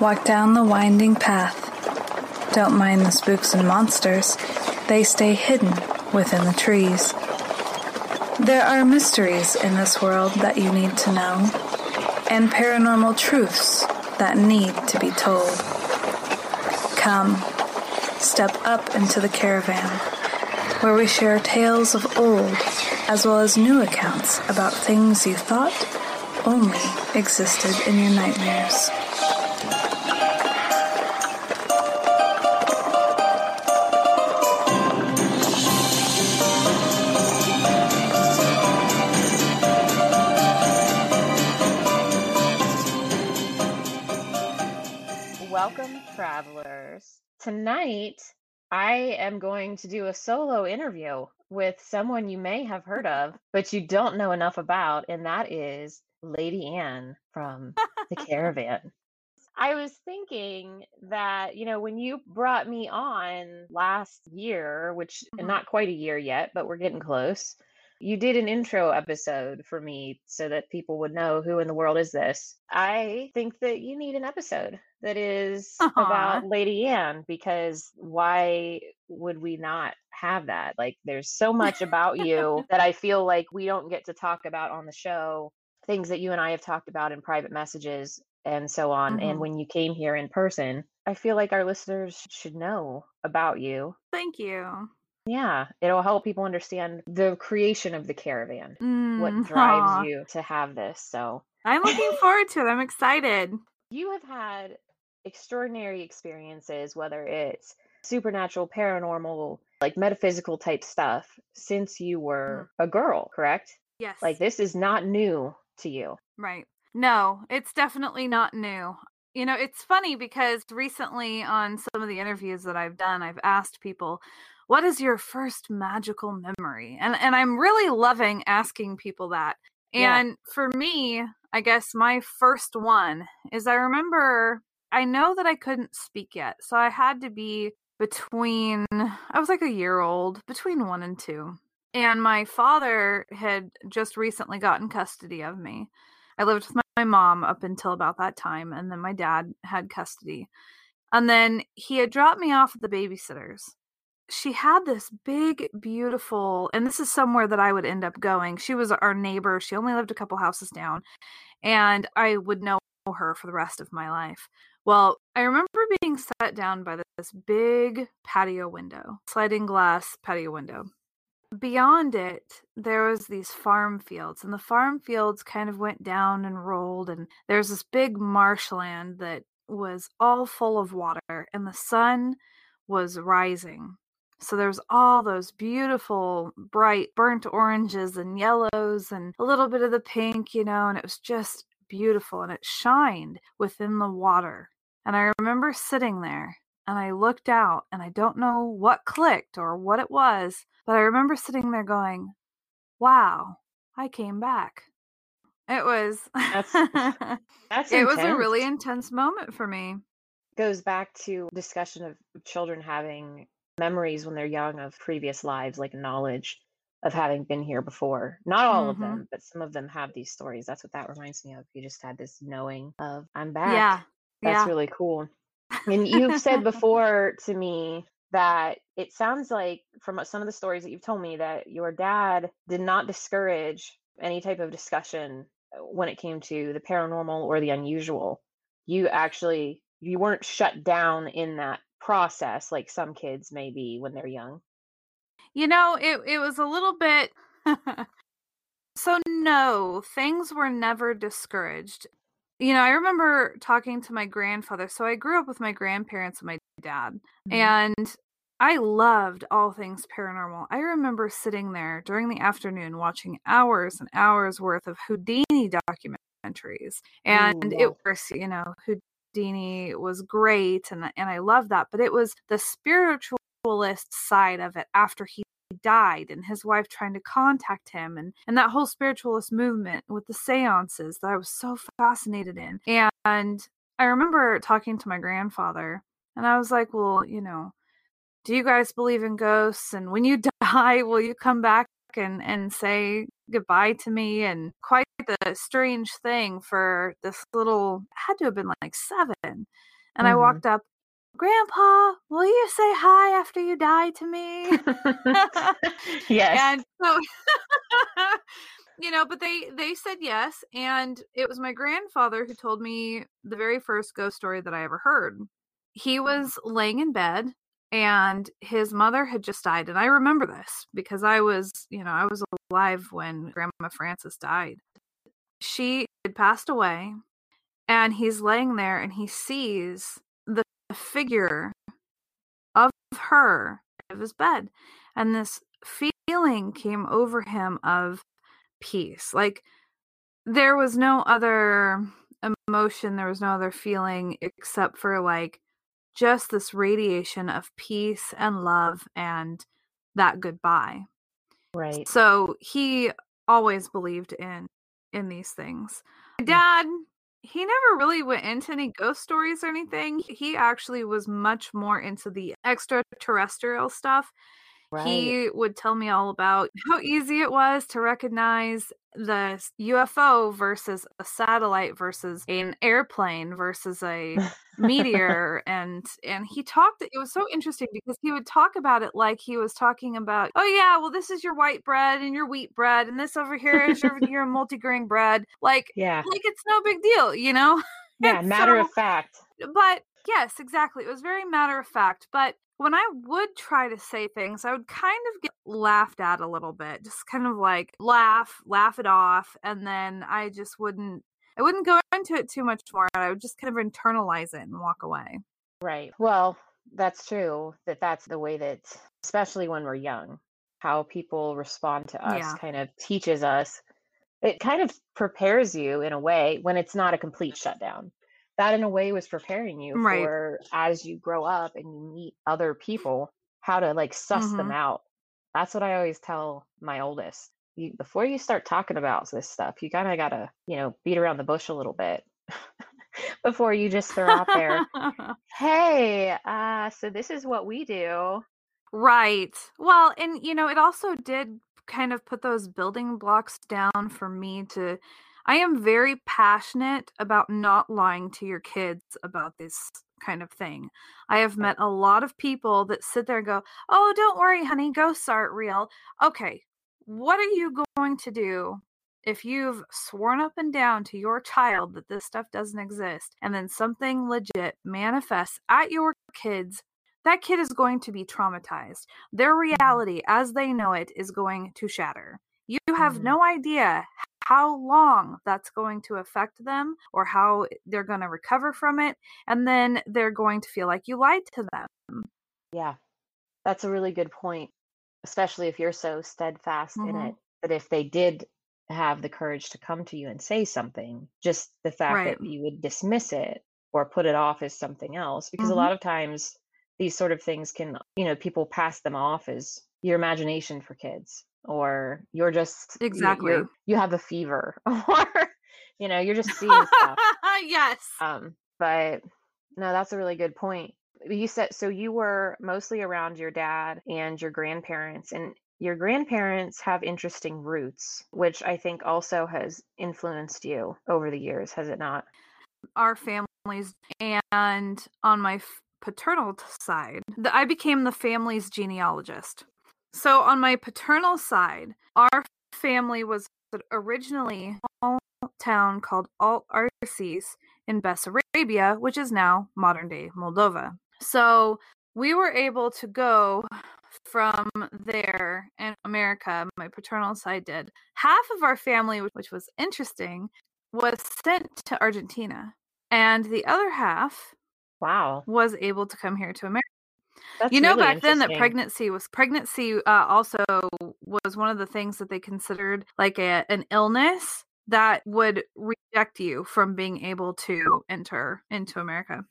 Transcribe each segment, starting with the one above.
walk down the winding path. Don't mind the spooks and monsters, they stay hidden within the trees. There are mysteries in this world that you need to know, and paranormal truths that need to be told. Come, step up into the caravan, where we share tales of old as well as new accounts about things you thought only existed in your nightmares. Tonight, I am going to do a solo interview with someone you may have heard of, but you don't know enough about, and that is Lady Ann from the Caravan. I was thinking that, you know, when you brought me on last year, which Mhm. not quite a year yet, but we're getting close, you did an intro episode for me so that people would know who in the world is this. I think that you need an episode that is Aw. about Lady Ann because why would we not have that? Like, there's so much about you that I feel like we don't get to talk about on the show, things that you and I have talked about in private messages and so on. And Mhm. when you came here in person, I feel like our listeners should know about you. Thank you. Yeah, it'll help people understand the creation of the caravan, what Mm, drives aw. you to have this. So, I'm looking forward to it. I'm excited. you have had extraordinary experiences, whether it's supernatural, paranormal, like metaphysical type stuff, since you mm-hmm. were a girl, correct? Yes. Like, this is not new to you. Right. No, it's definitely not new. You know, it's funny because recently on some of the interviews that I've done, I've asked people, what is your first magical memory? And and I'm really loving asking people that. Yeah. And for me, I guess my first one is I remember I know that I couldn't speak yet. So I had to be between I was like a year old, between 1 and 2. And my father had just recently gotten custody of me. I lived with my, my mom up until about that time, and then my dad had custody. And then he had dropped me off at the babysitter's. She had this big, beautiful, and this is somewhere that I would end up going. She was our neighbor. She only lived a couple houses down, and I would know her for the rest of my life. Well, I remember being sat down by this big patio window, sliding glass patio window. Beyond it there was these farm fields and the farm fields kind of went down and rolled and there's this big marshland that was all full of water and the sun was rising. So there's all those beautiful bright burnt oranges and yellows and a little bit of the pink you know and it was just beautiful and it shined within the water and i remember sitting there and I looked out and I don't know what clicked or what it was, but I remember sitting there going, "Wow, I came back." It was That's- That's It was a really intense moment for me. goes back to discussion of children having memories when they're young of previous lives, like knowledge of having been here before. Not all of Mhm. them, but some of them have these stories. That's what that reminds me of. You just had this knowing of I'm back. Yeah. That's yeah. really cool. And you've said before to me that it sounds like from some of the stories that you've told me that your dad did not discourage any type of discussion uh, when it came to the paranormal or the unusual. You actually you weren't shut down in that process like some kids may be when they're young. You know, it it was a little bit So no, things were never discouraged. You know, I remember talking to my grandfather. So I grew up with my grandparents and my dad, Mhm. and I loved all things paranormal. I remember sitting there during the afternoon watching hours and hours worth of Houdini documentaries. And Ooh, it was, you know, Houdini was great and and I loved that, but it was the spiritualist side of it after he died and his wife trying to contact him and and that whole spiritualist movement with the seances that I was so fascinated in. And I remember talking to my grandfather and I was like, "Well, you know, do you guys believe in ghosts and when you die will you come back and and say goodbye to me and quite the strange thing for this little had to have been like 7 and I Mhm. walked up grandpa will you say hi after you die to me? Yes. and so you know but they they said yes and it was my grandfather who told me the very first ghost story that i ever heard. He was laying in bed and his mother had just died and i remember this because i was you know i was alive when grandma frances died. She had passed away and he's laying there and he sees the figure of her of his bed and this feeling came over him of peace like there was no other emotion there was no other feeling except for like just this radiation of peace and love and that goodbye right. so he always believed in in these things. My dad, he never really went into any ghost stories or anything. He actually was much more into the extraterrestrial stuff. Right. He would tell me all about how easy it was to recognize the UFO versus a satellite versus an airplane versus a meteor and and he talked it was so interesting because he would talk about it like he was talking about oh yeah well this is your white bread and your wheat bread and this over here is your, your multigrain bread like yeah. like it's no big deal you know Yeah. Matter of fact. but yes exactly it was very matter of fact but when i would try to say things i would kind of get laughed at a little bit just kind of like laugh laugh it off and then i just wouldn't i wouldn't go into it too much more i would just kind of internalize it and walk away Right. Well, that's true that that's the way that, especially when we're young, how people respond to us Yeah. kind of teaches us. It kind of prepares you in a way when it's not a complete shutdown. That, in a way, was preparing you Right. for as you grow up and you meet other people, how to like suss them Mhm. out. That's what I always tell my oldest. You, before you start talking about this stuff, you kind of got to, you know, beat around the bush a little bit before you just throw out there hey uh so this is what we do Right. Well, and you know, it also did kind of put those building blocks down for me to I am very passionate about not lying to your kids about this kind of thing. I have met a lot of people that sit there and go, "Oh, don't worry, honey, ghosts aren't real." Okay. What are you going to do if you've sworn up and down to your child that this stuff doesn't exist and then something legit manifests at your kids that kid is going to be traumatized. Their mm-hmm. reality as they know it is going to shatter. You have Mhm. no idea how long that's going to affect them or how they're going to recover from it. And then they're going to feel like you lied to them. yeah that's a really good point especially if you're so steadfast in Mhm. it that if they did have the courage to come to you and say something just the fact Right. that you would dismiss it or put it off as something else because Mhm. a lot of times these sort of things can you know people pass them off as your imagination for kids or you're just Exactly. you're, you have a fever or you know you're just seeing stuff yes. Um, but no, that's a really good point. You said so you were mostly around your dad and your grandparents, and your grandparents have interesting roots, which I think also has influenced you over the years, has it not? our families and on my f- paternal side the, i became the family's genealogist so on my paternal side our family was originally a small town called Alt Arzis in bessarabia which is now modern day moldova so we were able to go from there in america my paternal side did half of our family which was interesting was sent to Argentina, and the other half Wow. was able to come here to America. That's you know, really back then that pregnancy was pregnancy uh, also was one of the things that they considered like a, an illness that would reject you from being able to enter into America.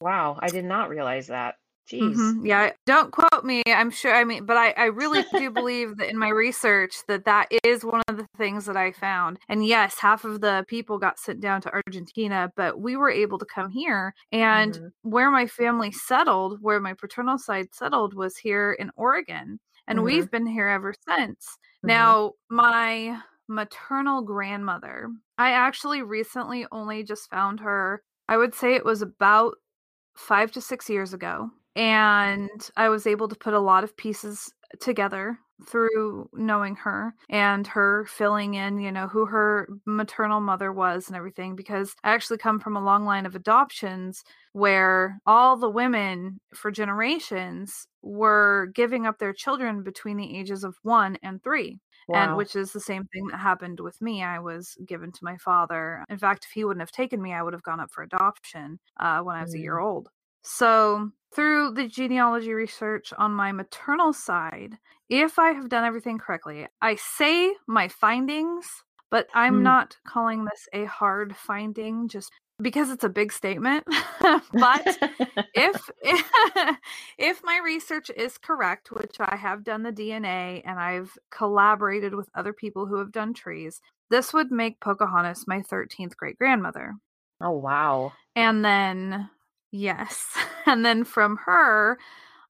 Wow, I did not realize that. Jeez. Mhm. Yeah, don't quote me. I'm sure. I mean, but I, I really do believe that in my research that that is one of the things that I found. And yes, half of the people got sent down to Argentina, but we were able to come here. And Mhm. where my family settled, where my paternal side settled, was here in Oregon, and Mhm. we've been here ever since. Mhm. Now, my maternal grandmother, I actually recently only just found her. I would say it was about five to six years ago. And I was able to put a lot of pieces together through knowing her and her filling in, you know, who her maternal mother was and everything. Because I actually come from a long line of adoptions where all the women for generations were giving up their children between the ages of one and three and which is the same thing that happened with me. I was given to my father. In fact, if he wouldn't have taken me, I would have gone up for adoption uh, when I was a year Mm. old. So, through the genealogy research on my maternal side, if I have done everything correctly, I say my findings, but I'm Hmm. not calling this a hard finding just because it's a big statement. but if if my research is correct, which I have done the DNA and I've collaborated with other people who have done trees, this would make Pocahontas my 13th great grandmother. oh wow. And then yes, and then from her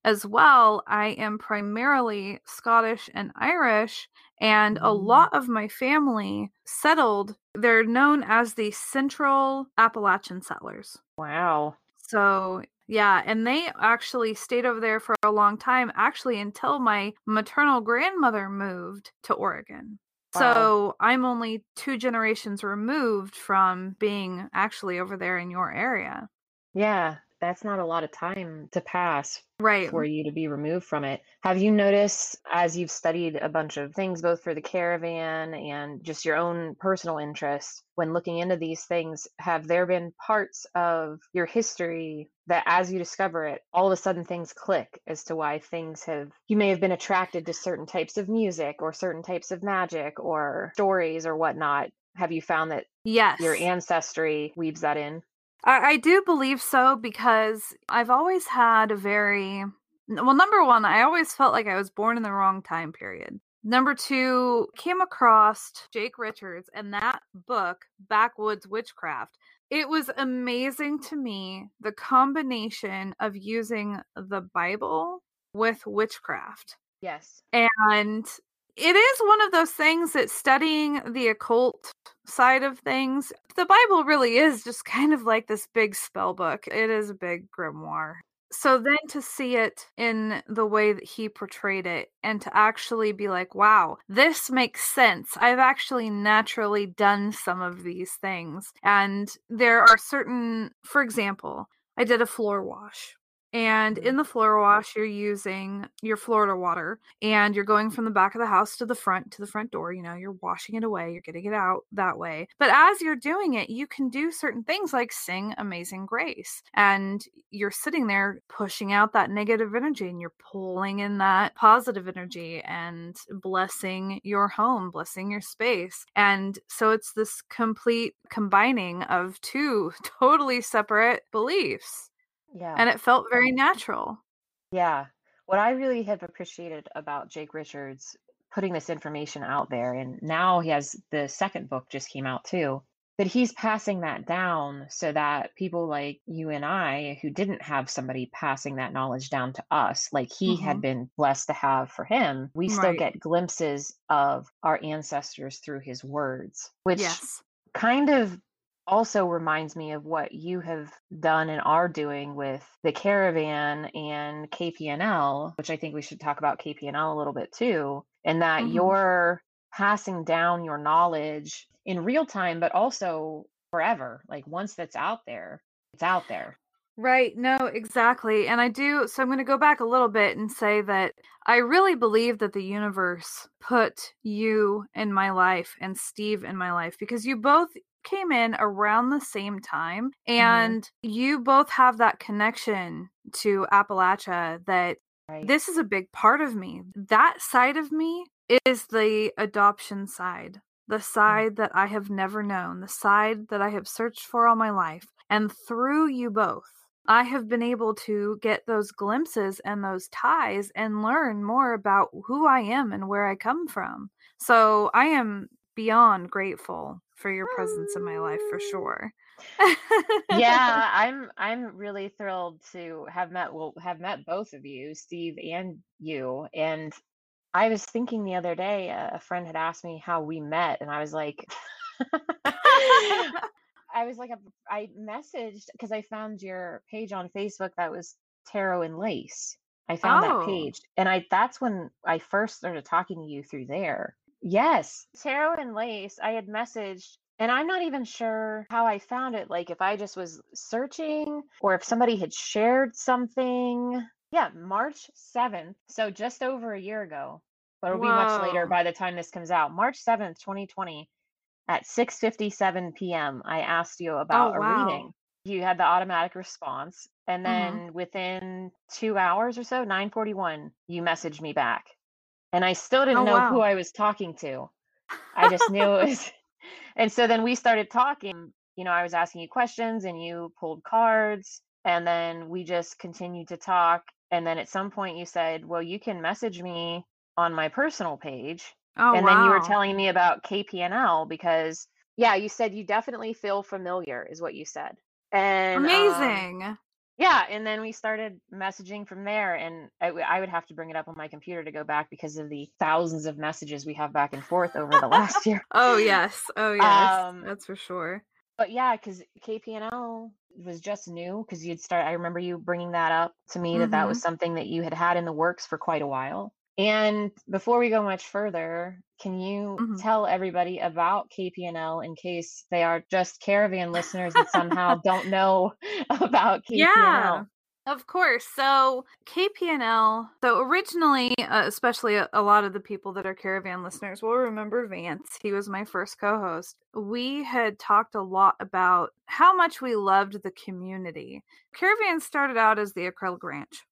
as well, I am primarily Scottish and Irish and a Mm. lot of my family settled they're known as the Central Appalachian settlers. Wow. So, yeah, and they actually stayed over there for a long time, actually, until my maternal grandmother moved to Oregon. Wow. So, I'm only two generations removed from being actually over there in your area. Yeah, that's not a lot of time to pass Right. for you to be removed from it. Have you noticed as you've studied a bunch of things, both for the caravan and just your own personal interest, when looking into these things, have there been parts of your history that as you discover it, all of a sudden things click as to why things have, you may have been attracted to certain types of music or certain types of magic or stories or whatnot? Have you found that Yes. your ancestry weaves that in? I, I do believe so because I've always had a very well. Number one, I always felt like I was born in the wrong time period. Number two, came across Jake Richards and that book, Backwoods Witchcraft. It was amazing to me the combination of using the Bible with witchcraft. Yes. And it is one of those things that studying the occult side of things, the Bible really is just kind of like this big spell book. It is a big grimoire. So then to see it in the way that he portrayed it and to actually be like, wow, this makes sense. I've actually naturally done some of these things. And there are certain, for example, I did a floor wash. And mm-hmm. in the floor wash, you're using your Florida water and you're going from the back of the house to the front to the front door. You know, you're washing it away, you're getting it out that way. But as you're doing it, you can do certain things like sing Amazing Grace. And you're sitting there pushing out that negative energy and you're pulling in that positive energy and blessing your home, blessing your space. And so it's this complete combining of two totally separate beliefs Yeah. and it felt very natural. Yeah. What I really have appreciated about Jake Richards putting this information out there, and now he has the second book just came out too, that he's passing that down so that people like you and I, who didn't have somebody passing that knowledge down to us, like he had Mhm. been blessed to have for him, we still get glimpses of our ancestors through his words, which Yes. kind of also reminds me of what you have done and are doing with the caravan and KPNL, which I think we should talk about KPNL a little bit too, and that Mhm. you're passing down your knowledge in real time, but also forever. Like once that's out there, it's out there. Right. No, exactly. And I do. So I'm going to go back a little bit and say that I really believe that the universe put you in my life and Steve in my life because you both came in around the same time, Mm-hmm. and you both have that connection to Appalachia that Right. this is a big part of me. That side of me is the adoption side, the side that I have never known, the side that I have searched for all my life. And through you both, I have been able to get those glimpses and those ties and learn more about who I am and where I come from. So I am beyond grateful for your presence in my life for sure. yeah, I'm I'm really thrilled to have met well have met both of you, Steve and you. And I was thinking the other day, uh, a friend had asked me how we met, and I was like, I was like, I messaged because I found your page on Facebook that was Tarot and Lace. I found Oh. that page, and I that's when I first started talking to you through there. Yes, Tarot and Lace. I had messaged, and I'm not even sure how I found it. Like if I just was searching, or if somebody had shared something. Yeah, March 7th. So just over a year ago. But it'll be much later by the time this comes out. March 7th, 2020 at 6:57 p.m. I asked you about a Oh, wow. reading. You had the automatic response, and Mhm. then within 2 hours or so, 9:41, you messaged me back. And I still didn't Oh, know who. I was talking to. I just knew it was And so then we started talking. You know, I was asking you questions and you pulled cards, and then we just continued to talk. And then at some point you said, "Well, you can message me on my personal page." Oh, and then you were telling me about KPNL because yeah, you said you definitely feel familiar is what you said. And um, Amazing. Yeah, and then we started messaging from there and I, w- I would have to bring it up on my computer to go back because of the thousands of messages we have back and forth over the last year. Oh, yes. Oh, yes. Um, That's for sure. But yeah, because KPNL was just new because you'd start. I remember you bringing that up to me that that was something that you had had in the works for quite a while. And before we go much further, can you Mhm. tell everybody about KPNL in case they are just caravan listeners that somehow don't know about KPNL? Yeah. Of course. So KPNL. So originally, uh, especially a, a lot of the people that are caravan listeners will remember Vance. He was my first co-host. We had talked a lot about how much we loved the community. Caravan started out as the Acrylic Ranch.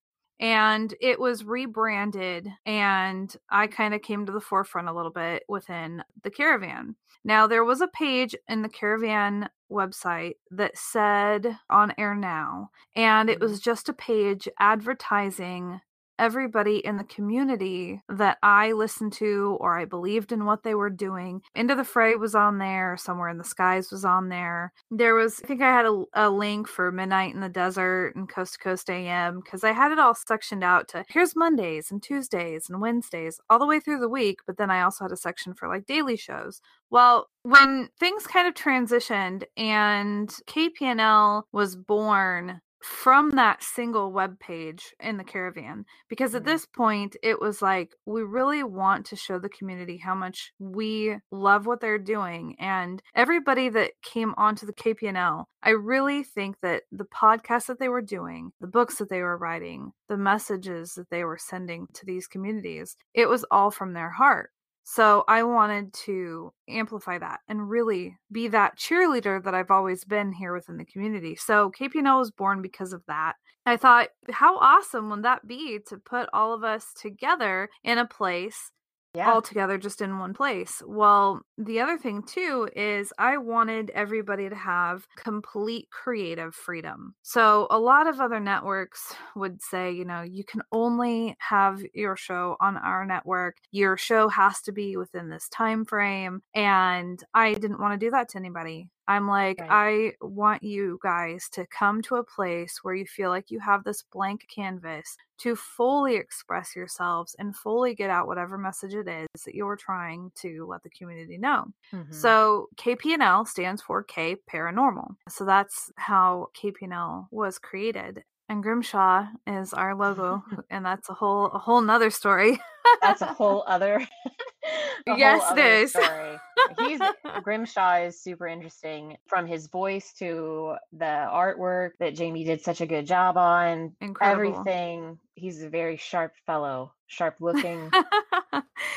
And it was rebranded, and I kind of came to the forefront a little bit within the caravan. Now, there was a page in the caravan website that said on air now, and it mm-hmm. was just a page advertising everybody in the community that I listened to or I believed in what they were doing. Into the Fray was on there, Somewhere in the Skies was on there. There was, I think I had a, a link for Midnight in the Desert and Coast to Coast AM because I had it all sectioned out to here's Mondays and Tuesdays and Wednesdays all the way through the week. But then I also had a section for like daily shows. Well, when things kind of transitioned and KPNL was born from that single web page in the caravan because at Mhm. this point it was like we really want to show the community how much we love what they're doing and everybody that came onto the KPNL I really think that the podcast that they were doing the books that they were writing the messages that they were sending to these communities it was all from their heart so I wanted to amplify that and really be that cheerleader that I've always been here within the community. So KPNL was born because of that. I thought, how awesome would that be to put all of us together in a place Yeah. all together just in one place. Well, the other thing too is I wanted everybody to have complete creative freedom. So, a lot of other networks would say, you know, you can only have your show on our network. Your show has to be within this time frame, and I didn't want to do that to anybody. I'm like, Right. I want you guys to come to a place where you feel like you have this blank canvas to fully express yourselves and fully get out whatever message it is that you're trying to let the community know. Mhm. So KPNL stands for K Paranormal. So that's how KPNL was created. And Grimshaw is our logo, and that's a whole a whole nother story. That's a whole other. a Yes, whole it other is. Story. He's Grimshaw is super interesting from his voice to the artwork that Jamie did such a good job on. Incredible. Everything. He's a very sharp fellow, sharp looking,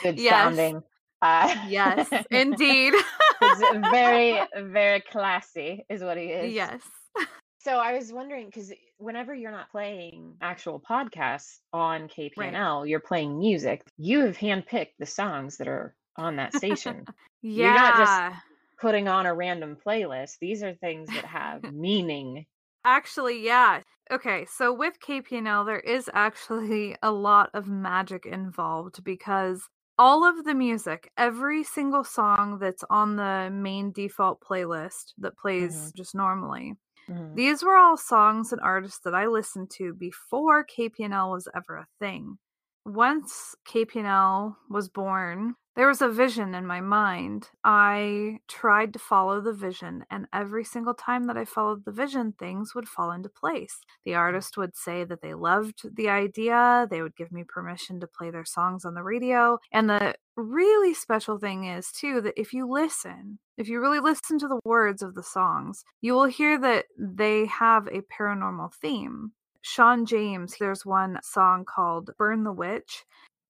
good Yes. sounding. Uh, yes, indeed. He's very, very classy, is what he is. yes. So I was wondering because whenever you're not playing actual podcasts on KPNL, you're playing music. You have handpicked the songs that are on that station. Yeah. You're not just putting on a random playlist. These are things that have meaning. Actually, yeah. Okay, so with KPNL, there is actually a lot of magic involved because all of the music, every single song that's on the main default playlist that plays Mhm. just normally, Mhm. these were all songs and artists that I listened to before KPNL was ever a thing. Once KPNL was born, there was a vision in my mind. I tried to follow the vision, and every single time that I followed the vision, things would fall into place. The mm. artist would say that they loved the idea, they would give me permission to play their songs on the radio. And the really special thing is, too, that if you listen, if you really listen to the words of the songs, you will hear that they have a paranormal theme. Shawn James, there's one song called Burn the Witch.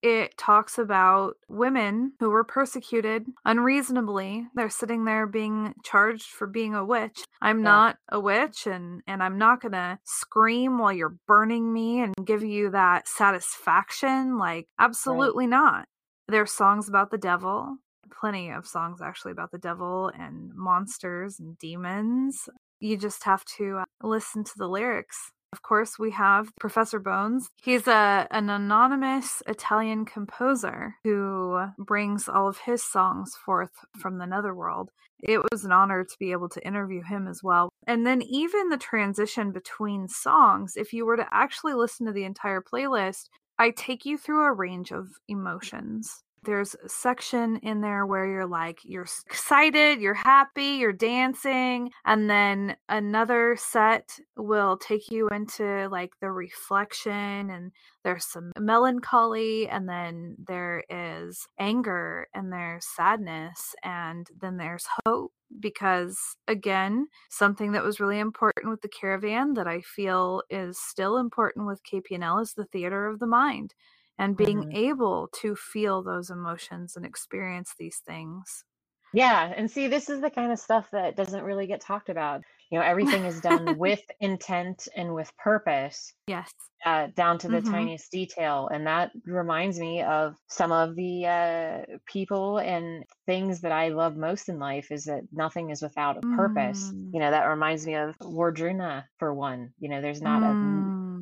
It talks about women who were persecuted unreasonably. They're sitting there being charged for being a witch. I'm Yeah. not a witch and and I'm not going to scream while you're burning me and give you that satisfaction like absolutely not. There's songs about the devil, plenty of songs actually about the devil and monsters and demons. You just have to uh, listen to the lyrics. Of course, we have Professor Bones. He's a an anonymous Italian composer who brings all of his songs forth from the netherworld. It was an honor to be able to interview him as well. And then even the transition between songs, if you were to actually listen to the entire playlist, I take you through a range of emotions. There's a section in there where you're like, you're excited, you're happy, you're dancing. And then another set will take you into like the reflection, and there's some melancholy, and then there is anger, and there's sadness, and then there's hope. Because again, something that was really important with the caravan that I feel is still important with KPNL is the theater of the mind and being Mhm. able to feel those emotions and experience these things. Yeah, and see, this is the kind of stuff that doesn't really get talked about. You know, everything is done with intent and with purpose, Yes. uh, down to the Mhm. tiniest detail. And that reminds me of some of the uh, people and things that I love most in life is that nothing is without a purpose. Mm. You know, that reminds me of Wardruna, for one. You know, there's not Mm. a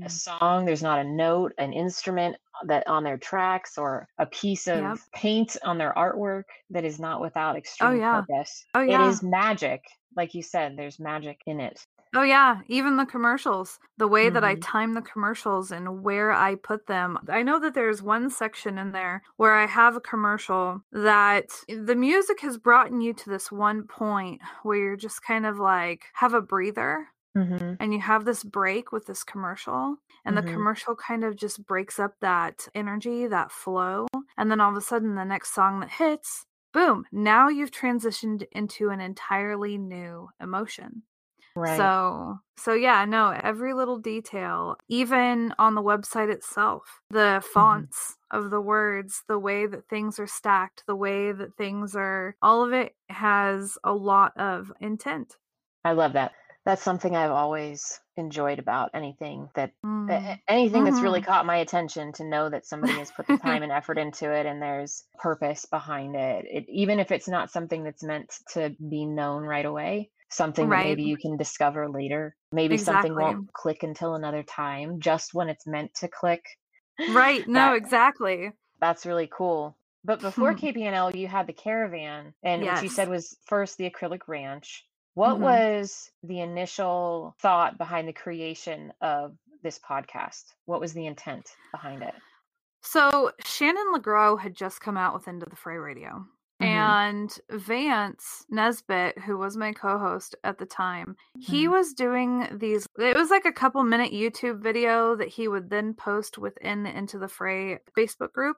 song, there's not a note, an instrument that on their tracks or a piece of Yep. paint on their artwork that is not without extreme yeah. purpose. Oh, It yeah. is magic. Like you said, there's magic in it. Oh yeah, even the commercials, the way that I Mhm. time the commercials and where I put them. I know that there's one section in there where I have a commercial that the music has brought you to this one point where you're just kind of like have a breather Mm-hmm. and you have this break with this commercial and Mhm. the commercial kind of just breaks up that energy that flow and then all of a sudden the next song that hits boom now you've transitioned into an entirely new emotion Right. so so yeah no every little detail even on the website itself the Mm-hmm. fonts of the words the way that things are stacked the way that things are all of it has a lot of intent I love that. That's something I've always enjoyed about anything that Mm. anything that's really Mhm. caught my attention to know that somebody has put the time and effort into it and there's purpose behind it. it even if it's not something that's meant to be known right away something that Right. maybe you can discover later maybe something won't click until another time just when it's meant to click Right. No, That- exactly. that's really cool but before kpnl you had the caravan and what you said was first the acrylic ranch what Mhm. was the initial thought behind the creation of this podcast what was the intent behind it So Shannon LeGro had just come out with Into the Fray Radio. Mhm. And Vance Nesbitt, who was my co host at the time, he Mhm. was doing these. It was like a couple minute YouTube video that he would then post within the Into the Fray Facebook group.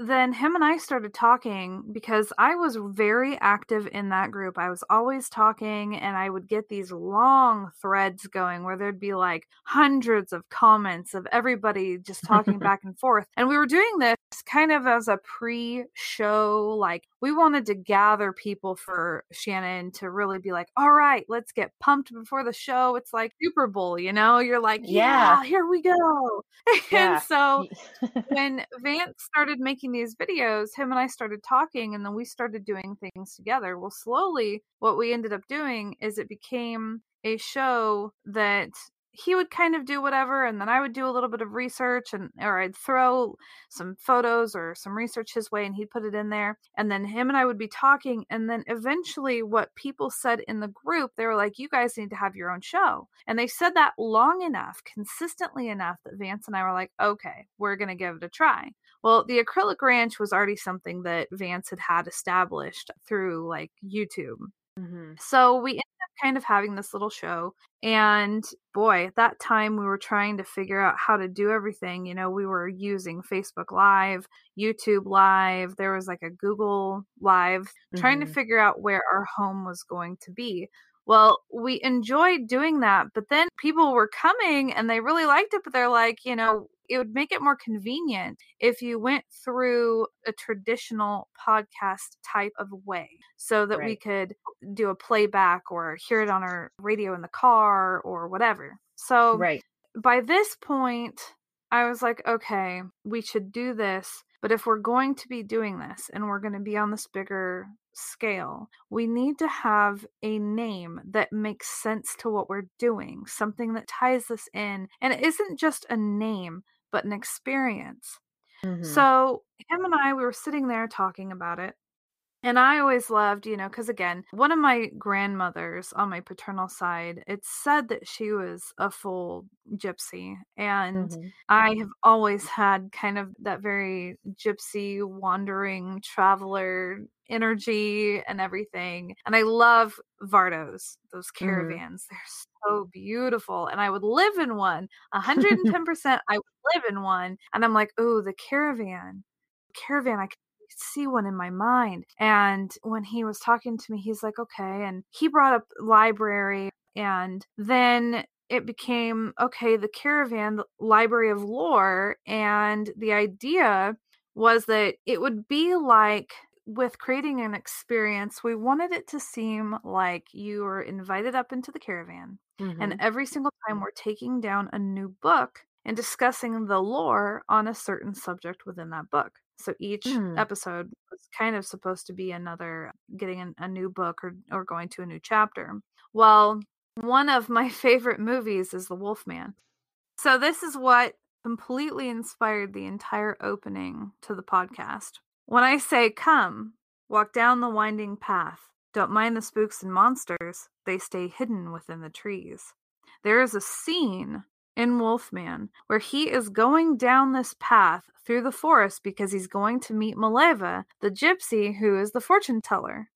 Then him and I started talking because I was very active in that group. I was always talking, and I would get these long threads going where there'd be like hundreds of comments of everybody just talking back and forth. And we were doing this kind of as a pre show, like, we wanted to gather people for Shannon to really be like, all right, let's get pumped before the show. It's like Super Bowl, you know? You're like, yeah, yeah here we go. Yeah. and so when Vance started making these videos, him and I started talking and then we started doing things together. Well, slowly, what we ended up doing is it became a show that he would kind of do whatever and then I would do a little bit of research and or I'd throw some photos or some research his way and he'd put it in there and then him and I would be talking and then eventually what people said in the group they were like you guys need to have your own show and they said that long enough consistently enough that Vance and I were like okay we're going to give it a try well the acrylic ranch was already something that Vance had had established through like YouTube Mm-hmm. So we ended kind of having this little show. And boy, at that time we were trying to figure out how to do everything. You know, we were using Facebook Live, YouTube Live, there was like a Google Live, mm-hmm. trying to mm-hmm. figure out where our home was going to be. Well, we enjoyed doing that, but then people were coming and they really liked it, but they're like, you know, it would make it more convenient if you went through a traditional podcast type of way so that right. we could do a playback or hear it on our radio in the car or whatever. So right. by this point, I was like, okay, we should do this. But if we're going to be doing this and we're going to be on this bigger scale, we need to have a name that makes sense to what we're doing, something that ties this in. And it isn't just a name, but an experience. Mm-hmm. So, him and I, we were sitting there talking about it. And I always loved, you know, because again, one of my grandmothers on my paternal side, it's said that she was a full gypsy. And mm-hmm. I have always had kind of that very gypsy, wandering traveler energy and everything. And I love Vardos, those mm-hmm. caravans. Mm-hmm. They're so beautiful. And I would live in one. 110% I would live in one. And I'm like, oh, the caravan. Caravan, I can see one in my mind. And when he was talking to me, he's like, okay. And he brought up library. And then it became, okay, the caravan, the library of lore. And the idea was that it would be like with creating an experience, we wanted it to seem like you were invited up into the caravan. Mm-hmm. And every single time we're taking down a new book and discussing the lore on a certain subject within that book. So each mm. episode was kind of supposed to be another getting an, a new book or, or going to a new chapter. Well, one of my favorite movies is The Wolfman. So this is what completely inspired the entire opening to the podcast. When I say come, walk down the winding path. Don't mind the spooks and monsters, they stay hidden within the trees. There is a scene in Wolfman where he is going down this path through the forest because he's going to meet Maleva, the gypsy who is the fortune teller.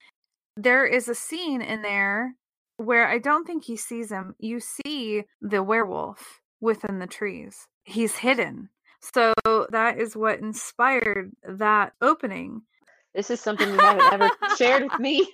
There is a scene in there where I don't think he sees him. You see the werewolf within the trees. He's hidden. So that is what inspired that opening. This is something you haven't ever shared with me.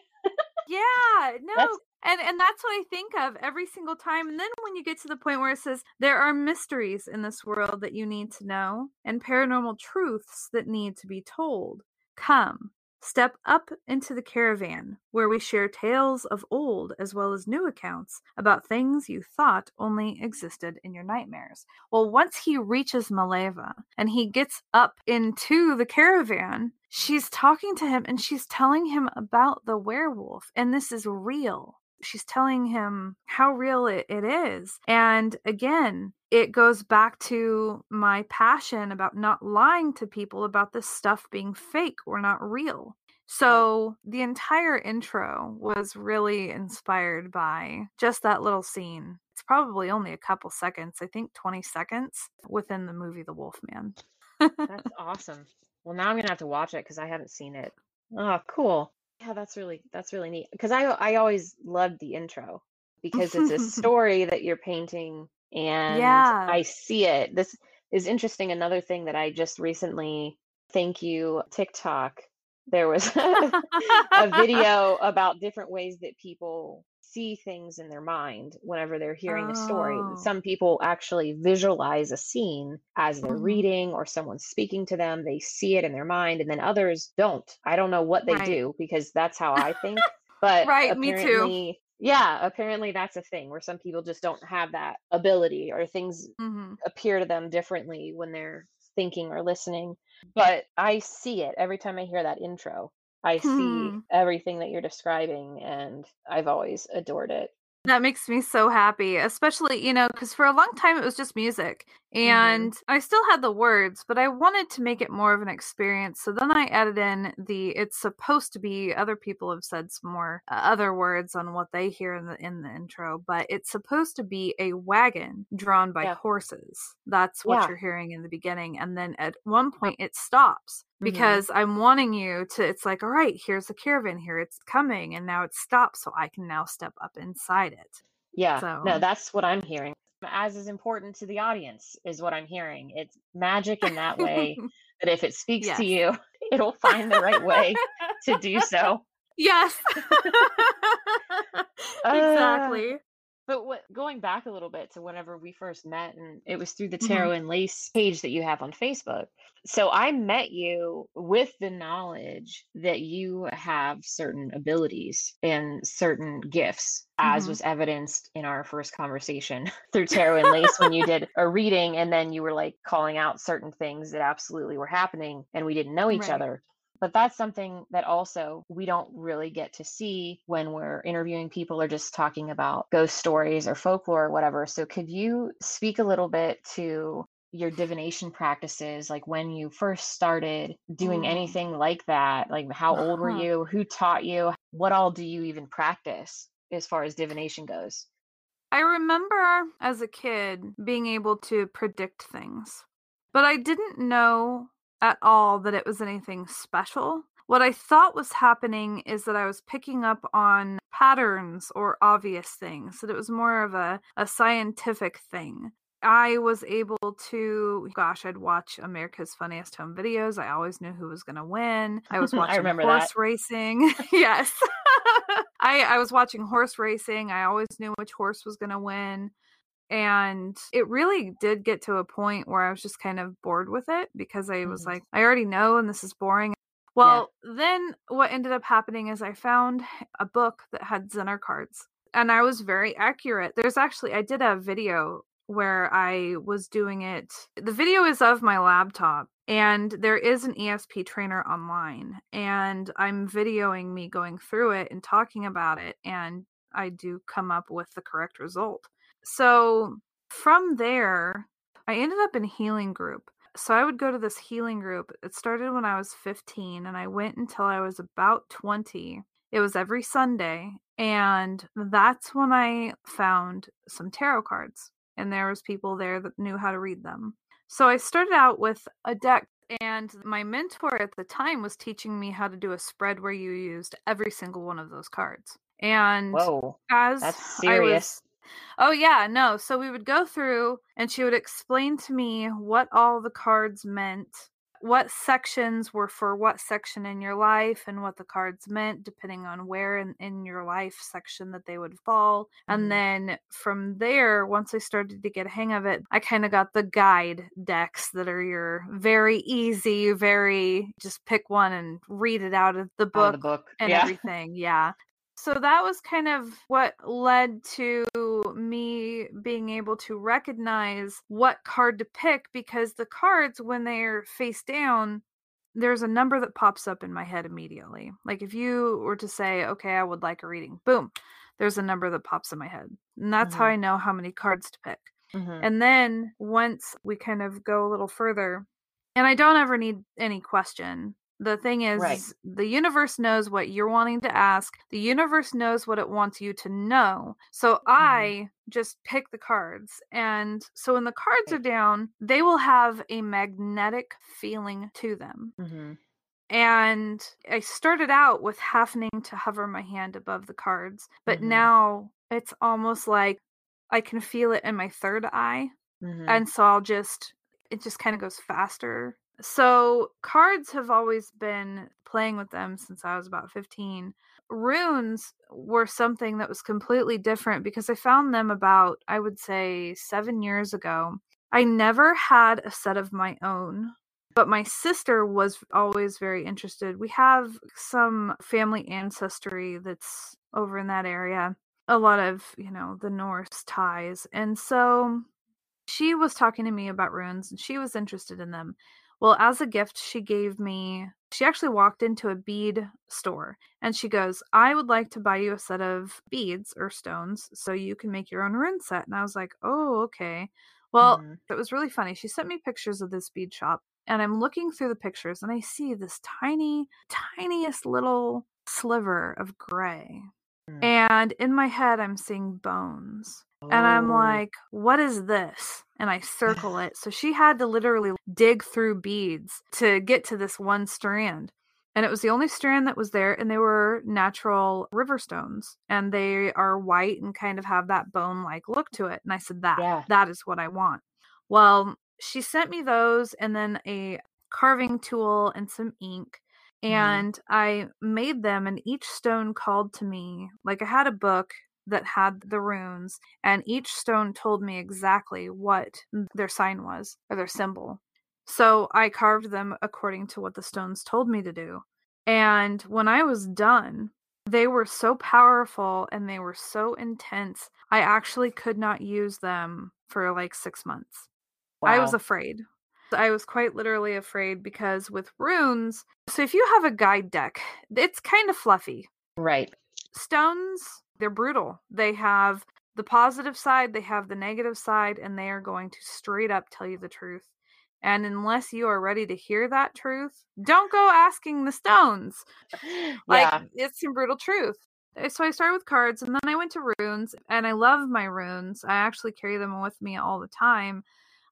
yeah, no. And and that's what I think of every single time. And then when you get to the point where it says there are mysteries in this world that you need to know and paranormal truths that need to be told. Come, Step up into the caravan, where we share tales of old as well as new accounts about things you thought only existed in your nightmares. Well, once he reaches Maleva and he gets up into the caravan, she's talking to him and she's telling him about the werewolf, and this is real. She's telling him how real it, it is. And again, it goes back to my passion about not lying to people about this stuff being fake or not real. So the entire intro was really inspired by just that little scene. It's probably only a couple seconds, I think 20 seconds within the movie The Wolfman. that's awesome. Well, now I'm going to have to watch it cuz I haven't seen it. Oh, cool. Yeah, that's really that's really neat because I I always loved the intro because it's a story that you're painting and yeah. I see it. This is interesting. Another thing that I just recently, thank you, TikTok, there was a video about different ways that people see things in their mind whenever they're hearing a story. Oh. Some people actually visualize a scene as they're Mhm. reading or someone's speaking to them. They see it in their mind, and then others don't. I don't know what they Right. do because that's how I think. But Right, me too. yeah, apparently that's a thing where some people just don't have that ability or things hmm appear to them differently when they're thinking or listening. But I see it every time I hear that intro. I see Hmm. everything that you're describing, and I've always adored it. That makes me so happy, especially, you know, because for a long time it was just music and I still had the words, but I wanted to make it more of an experience. So then I added in the it's supposed to be other people have said some more uh, other words on what they hear in the in the intro, but it's supposed to be a wagon drawn by Yeah. horses. That's what Yeah. you're hearing in the beginning and then at one point it stops Mhm. because I'm wanting you to it's like all right, here's the caravan here, it's coming and now it stops so I can now step up inside it. Yeah, So- no, that's what I'm hearing. As is important to the audience, is what I'm hearing. It's magic in that way that if it speaks Yes. to you, it'll find the right way to do so. Yes. Uh, exactly. But what, going back a little bit to whenever we first met, and it was through the Mhm. Tarot and Lace page that you have on Facebook. So I met you with the knowledge that you have certain abilities and certain gifts, as Mhm. was evidenced in our first conversation through Tarot and Lace when you did a reading, and then you were like calling out certain things that absolutely were happening, and we didn't know each Right. other. But that's something that also we don't really get to see when we're interviewing people or just talking about ghost stories or folklore or whatever. So, could you speak a little bit to your divination practices, like when you first started doing Mm. anything like that? Like, how old were Uh-huh. you? Who taught you? What all do you even practice as far as divination goes? I remember as a kid being able to predict things, but I didn't know at all that it was anything special. What I thought was happening is that I was picking up on patterns or obvious things, that it was more of a, a scientific thing. I was able to, gosh, I'd watch America's Funniest Home Videos. I always knew who was going to win. I was I watching remember horse that. racing. yes. I, I was watching horse racing. I always knew which horse was going to win. And it really did get to a point where I was just kind of bored with it because I was Mhm. like, I already know, and this is boring. Well, then what ended up happening is I found a book that had Zener cards, and I was very accurate. There's actually, I did a video where I was doing it. The video is of my laptop, and there is an ESP trainer online, and I'm videoing me going through it and talking about it, and I do come up with the correct result. So from there, I ended up in healing group. So I would go to this healing group. It started when I was 15 and I went until I was about 20. It was every Sunday and that's when I found some tarot cards and there was people there that knew how to read them. So I started out with a deck and my mentor at the time was teaching me how to do a spread where you used every single one of those cards. And Whoa, as I was serious. Oh yeah, no. So we would go through and she would explain to me what all the cards meant, what sections were for what section in your life and what the cards meant depending on where in, in your life section that they would fall. And mm-hmm. then from there, once I started to get a hang of it, I kind of got the guide decks that are your very easy, very just pick one and read it out of the book of the book. and yeah. everything. Yeah. So that was kind of what led to me being able to recognize what card to pick because the cards, when they're face down, there's a number that pops up in my head immediately. Like if you were to say, okay, I would like a reading, boom, there's a number that pops in my head. And that's how Mhm. I know how many cards to pick. Mhm. And then once we kind of go a little further, and I don't ever need any question. The thing is, Right. the universe knows what you're wanting to ask. The universe knows what it wants you to know. So Mm-hmm. I just pick the cards. And so when the cards are down, they will have a magnetic feeling to them. Mhm. And I started out with happening to hover my hand above the cards, but Mhm. now it's almost like I can feel it in my third eye. Mhm. And so I'll just, it just kind of goes faster. So cards have always been playing with them since I was about 15. runes were something that was completely different because I found them about, I would say, seven years ago. I never had a set of my own, but my sister was always very interested. We have some family ancestry that's over in that area, a lot of, you know, the Norse ties. And so she was talking to me about runes and she was interested in them. Well, as a gift, she gave me, she actually walked into a bead store and she goes, I would like to buy you a set of beads or stones so you can make your own rune set. And I was like, oh, okay. Well, mm-hmm. it was really funny. She sent me pictures of this bead shop and I'm looking through the pictures and I see this tiny, tiniest little sliver of gray. Mm-hmm. And in my head, I'm seeing bones. And I'm oh. like, what is this? And I circle it. So she had to literally dig through beads to get to this one strand. And it was the only strand that was there. And they were natural river stones. And they are white and kind of have that bone like look to it. And I said, that, yeah. that is what I want. Well, she sent me those and then a carving tool and some ink. Mm-hmm. And mm. I made them, and each stone called to me. Like I had a book that had the runes, and each stone told me exactly what their sign was or their symbol. So I carved them according to what the stones told me to do. And when I was done, they were so powerful and they were so intense. I actually could not use them for like six months. Wow. I was afraid. I was quite literally afraid because with runes, so if you have a guide deck, it's kind of fluffy. Right. Stones they're brutal. They have the positive side, they have the negative side, and they are going to straight up tell you the truth. And unless you are ready to hear that truth, don't go asking the stones. Like yeah. it's some brutal truth. Eh, so I started with cards and then I went to runes and I love my runes. I actually carry them with me all the time.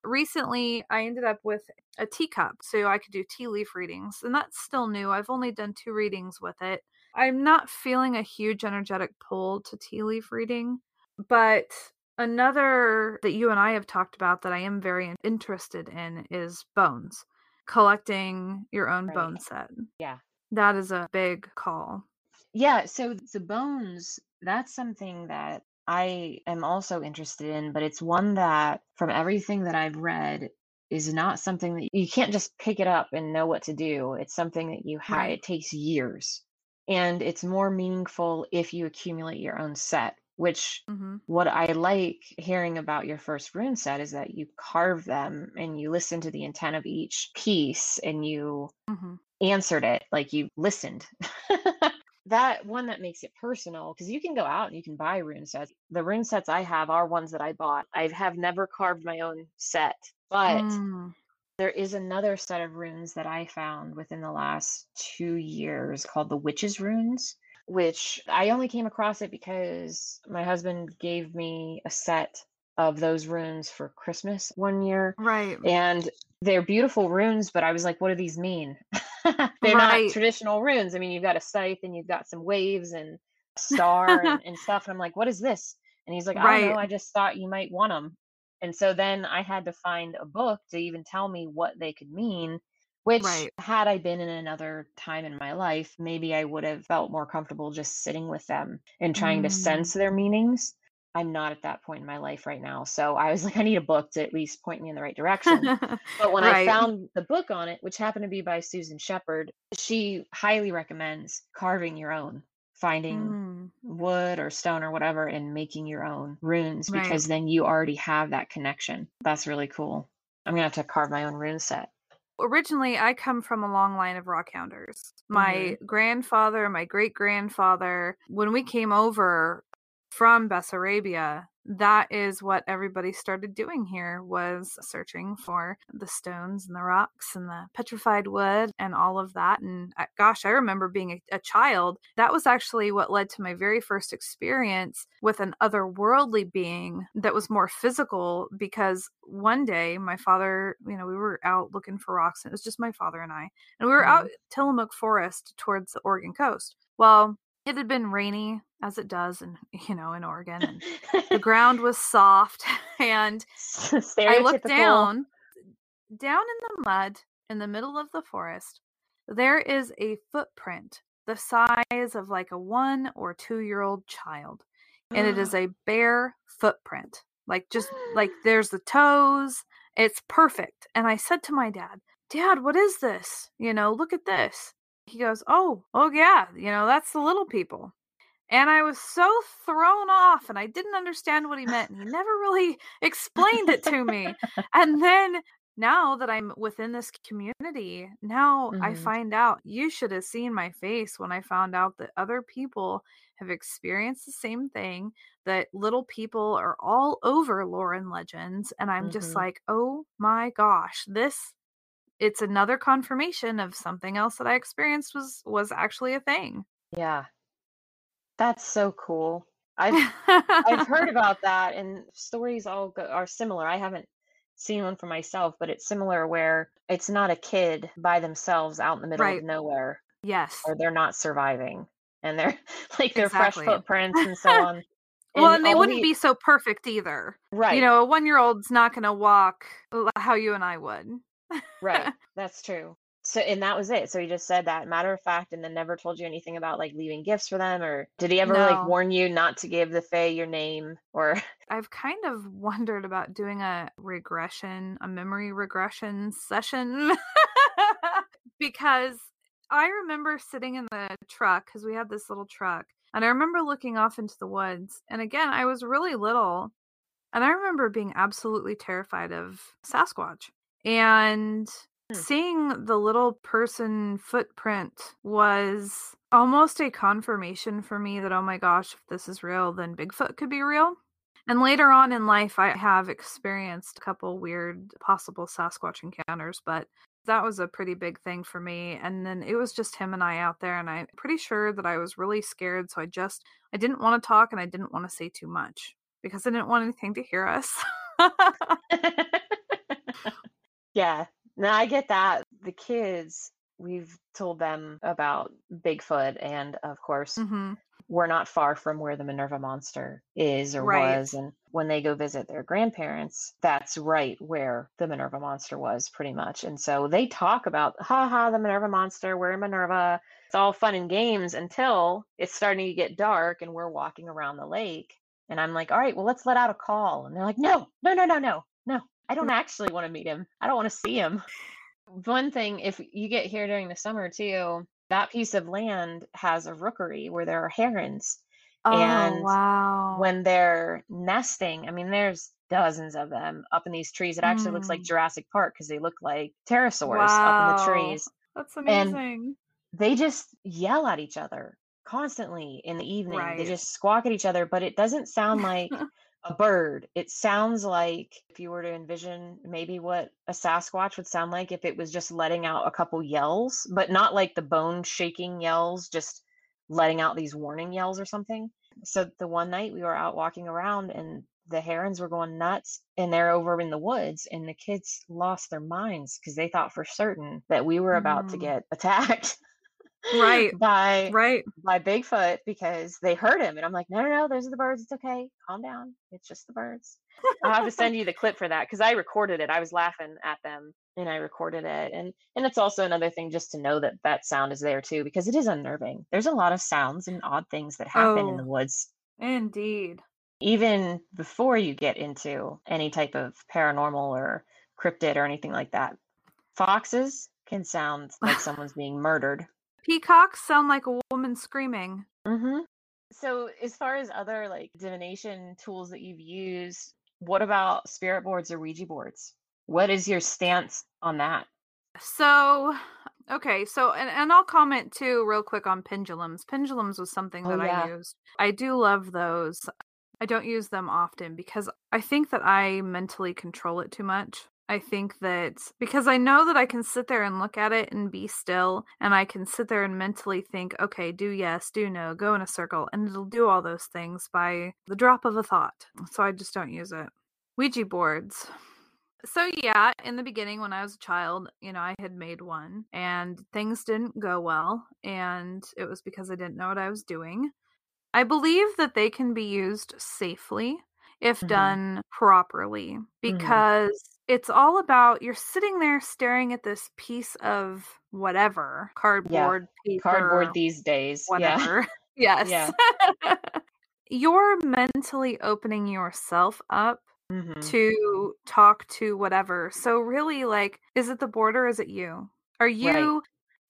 Recently, I ended up with a teacup so I could do tea leaf readings, and that's still new. I've only done two readings with it. I'm not feeling a huge energetic pull to tea leaf reading, but another that you and I have talked about that I am very interested in is bones, collecting your own right. bone set. Yeah. That is a big call. Yeah, so the bones, that's something that I am also interested in, but it's one that from everything that I've read is not something that you can't just pick it up and know what to do. It's something that you have, right. it takes years and it's more meaningful if you accumulate your own set which mm-hmm. what i like hearing about your first rune set is that you carve them and you listen to the intent of each piece and you mm-hmm. answered it like you listened that one that makes it personal because you can go out and you can buy rune sets the rune sets i have are ones that i bought i have never carved my own set but mm. There is another set of runes that I found within the last two years called the Witches' Runes, which I only came across it because my husband gave me a set of those runes for Christmas one year. Right. And they're beautiful runes, but I was like, what do these mean? they're right. not traditional runes. I mean, you've got a scythe and you've got some waves and star and, and, stuff. And I'm like, what is this? And he's like, I right. don't know. I just thought you might want them. And so then I had to find a book to even tell me what they could mean, which, right. had I been in another time in my life, maybe I would have felt more comfortable just sitting with them and trying mm. to sense their meanings. I'm not at that point in my life right now. So I was like, I need a book to at least point me in the right direction. but when right. I found the book on it, which happened to be by Susan Sheppard, she highly recommends carving your own finding mm. wood or stone or whatever and making your own runes right. because then you already have that connection. That's really cool. I'm gonna have to carve my own rune set. Originally, I come from a long line of rock hounders. My mm-hmm. grandfather, my great grandfather, when we came over from Bessarabia, that is what everybody started doing here was searching for the stones and the rocks and the petrified wood and all of that and gosh i remember being a, a child that was actually what led to my very first experience with an otherworldly being that was more physical because one day my father you know we were out looking for rocks and it was just my father and i and we were mm-hmm. out tillamook forest towards the oregon coast well it had been rainy as it does in you know in Oregon and the ground was soft and I looked down down in the mud in the middle of the forest there is a footprint the size of like a one or two year old child. And it mm. is a bare footprint. Like just like there's the toes. It's perfect. And I said to my dad, Dad, what is this? You know, look at this. He goes, Oh, oh yeah, you know, that's the little people. And I was so thrown off and I didn't understand what he meant. And he never really explained it to me. And then now that I'm within this community, now I Mhm. find out you should have seen my face when I found out that other people have experienced the same thing, that little people are all over Lauren legends. And I'm just Mhm. like, oh my gosh, this it's another confirmation of something else that I experienced was was actually a thing. Yeah. That's so cool. I've I've heard about that, and stories all go, are similar. I haven't seen one for myself, but it's similar where it's not a kid by themselves out in the middle Right. of nowhere, yes. or they're not surviving, and they're like their fresh footprints and so on. Well, and they wouldn't the- be so perfect either. right. You know, a one year old's not going to walk uh, how you and I would. Right. That's true. So, and that was it. So he just said that matter of fact, and then never told you anything about like leaving gifts for them, or did he ever No. like warn you not to give the Fae your name, or I've kind of wondered about doing a regression, a memory regression session because I remember sitting in the truck because we had this little truck and I remember looking off into the woods. And again, I was really little and I remember being absolutely terrified of Sasquatch. And Hmm. seeing the little person footprint was almost a confirmation for me that, oh my gosh, if this is real, then Bigfoot could be real. And later on in life, I have experienced a couple weird possible Sasquatch encounters, but that was a pretty big thing for me. And then it was just him and I out there, and I'm pretty sure that I was really scared. So I just, I didn't want to talk and I didn't want to say too much because I didn't want anything to hear us. yeah, no, I get that. The kids, we've told them about Bigfoot, and of course, hmm we're not far from where the Minerva monster is or Right. was. And when they go visit their grandparents, that's right where the Minerva monster was, pretty much. And so they talk about, ha ha, the Minerva monster, we're in Minerva. It's all fun and games until it's starting to get dark and we're walking around the lake. And I'm like, all right, well, let's let out a call. And they're like, no, no, no, no, no, no. I don't actually want to meet him. I don't want to see him. One thing, if you get here during the summer too, that piece of land has a rookery where there are herons. Oh, And wow. When they're nesting, I mean, there's dozens of them up in these trees. It actually looks like Mm. Jurassic Park because they look like pterosaurs up in the Wow. trees. That's And amazing. They just yell at each other constantly in the evening. They just squawk at each other, but it doesn't sound like a bird. It sounds like if you were to envision maybe what a Sasquatch would sound like if it was just letting out a couple yells, but not like the bone shaking yells, just letting out these warning yells or something. So the one night we were out walking around and the herons were going nuts and they're over in the woods and the kids lost their minds because they thought for certain that we were about to Mm. get attacked Right. by Right. by Bigfoot because they heard him. And I'm like, no, no, no, those are the birds. It's okay. Calm down. It's just the birds. I'll have to send you the clip for that because I recorded it. I was laughing at them and I recorded it. And and it's also another thing just to know that that sound is there too because it is unnerving. There's a lot of sounds and odd things that happen in Oh. the woods Indeed. even before you get into any type of paranormal or cryptid or anything like that. Foxes can sound like someone's being murdered. Peacocks sound like a woman screaming. Mm-hmm. So, as far as other like divination tools that you've used, what about spirit boards or Ouija boards? What is your stance on that? So, okay, so and, and I'll comment too real quick on pendulums. Pendulums was something Oh, that yeah. I used. I do love those. I don't use them often because I think that I mentally control it too much. I think that because I know that I can sit there and look at it and be still, and I can sit there and mentally think, okay, do yes, do no, go in a circle, and it'll do all those things by the drop of a thought. So I just don't use it. Ouija boards. So yeah, in the beginning when I was a child, you know, I had made one and things didn't go well and it was because I didn't know what I was doing. I believe that they can be used safely if Mhm. done properly because it's all about you're sitting there staring at this piece of whatever cardboard, paper, Cardboard these days. Yeah. whatever. yes. Yeah. you're mentally opening yourself up Mhm. to talk to whatever. So really like is it the board or is it you? Are you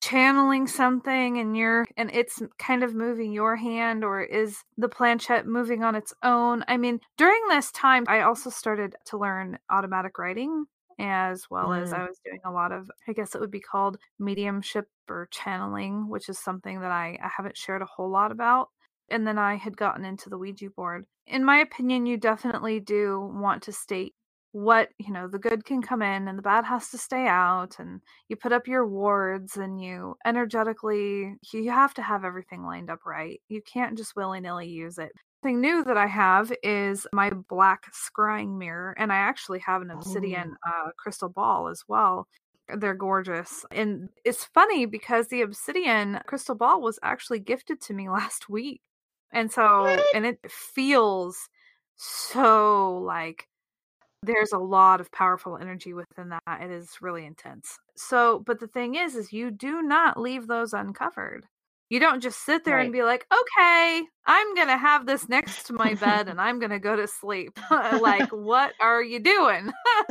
channeling something and you're and it's kind of moving your hand or is the planchette moving on its own? I mean, during this time I also started to learn automatic writing as well as Mm. I was doing a lot of I guess it would be called mediumship or channeling, which is something that I, I haven't shared a whole lot about and then I had gotten into the Ouija board. In my opinion, you definitely do want to state what, you know, the good can come in and the bad has to stay out and you put up your wards and you energetically you have to have everything lined up right. You can't just willy-nilly use it. Thing new that I have is my black scrying mirror and I actually have an obsidian uh, crystal ball as well they're gorgeous. And it's funny because the obsidian crystal ball was actually gifted to me last week. And so, What? and it feels so like there's a lot of powerful energy within that. It is really intense. So, but the thing is, is you do not leave those uncovered. You don't just sit there and be like, okay, I'm going to have this next to my bed and I'm going to go to sleep. like, what are you doing?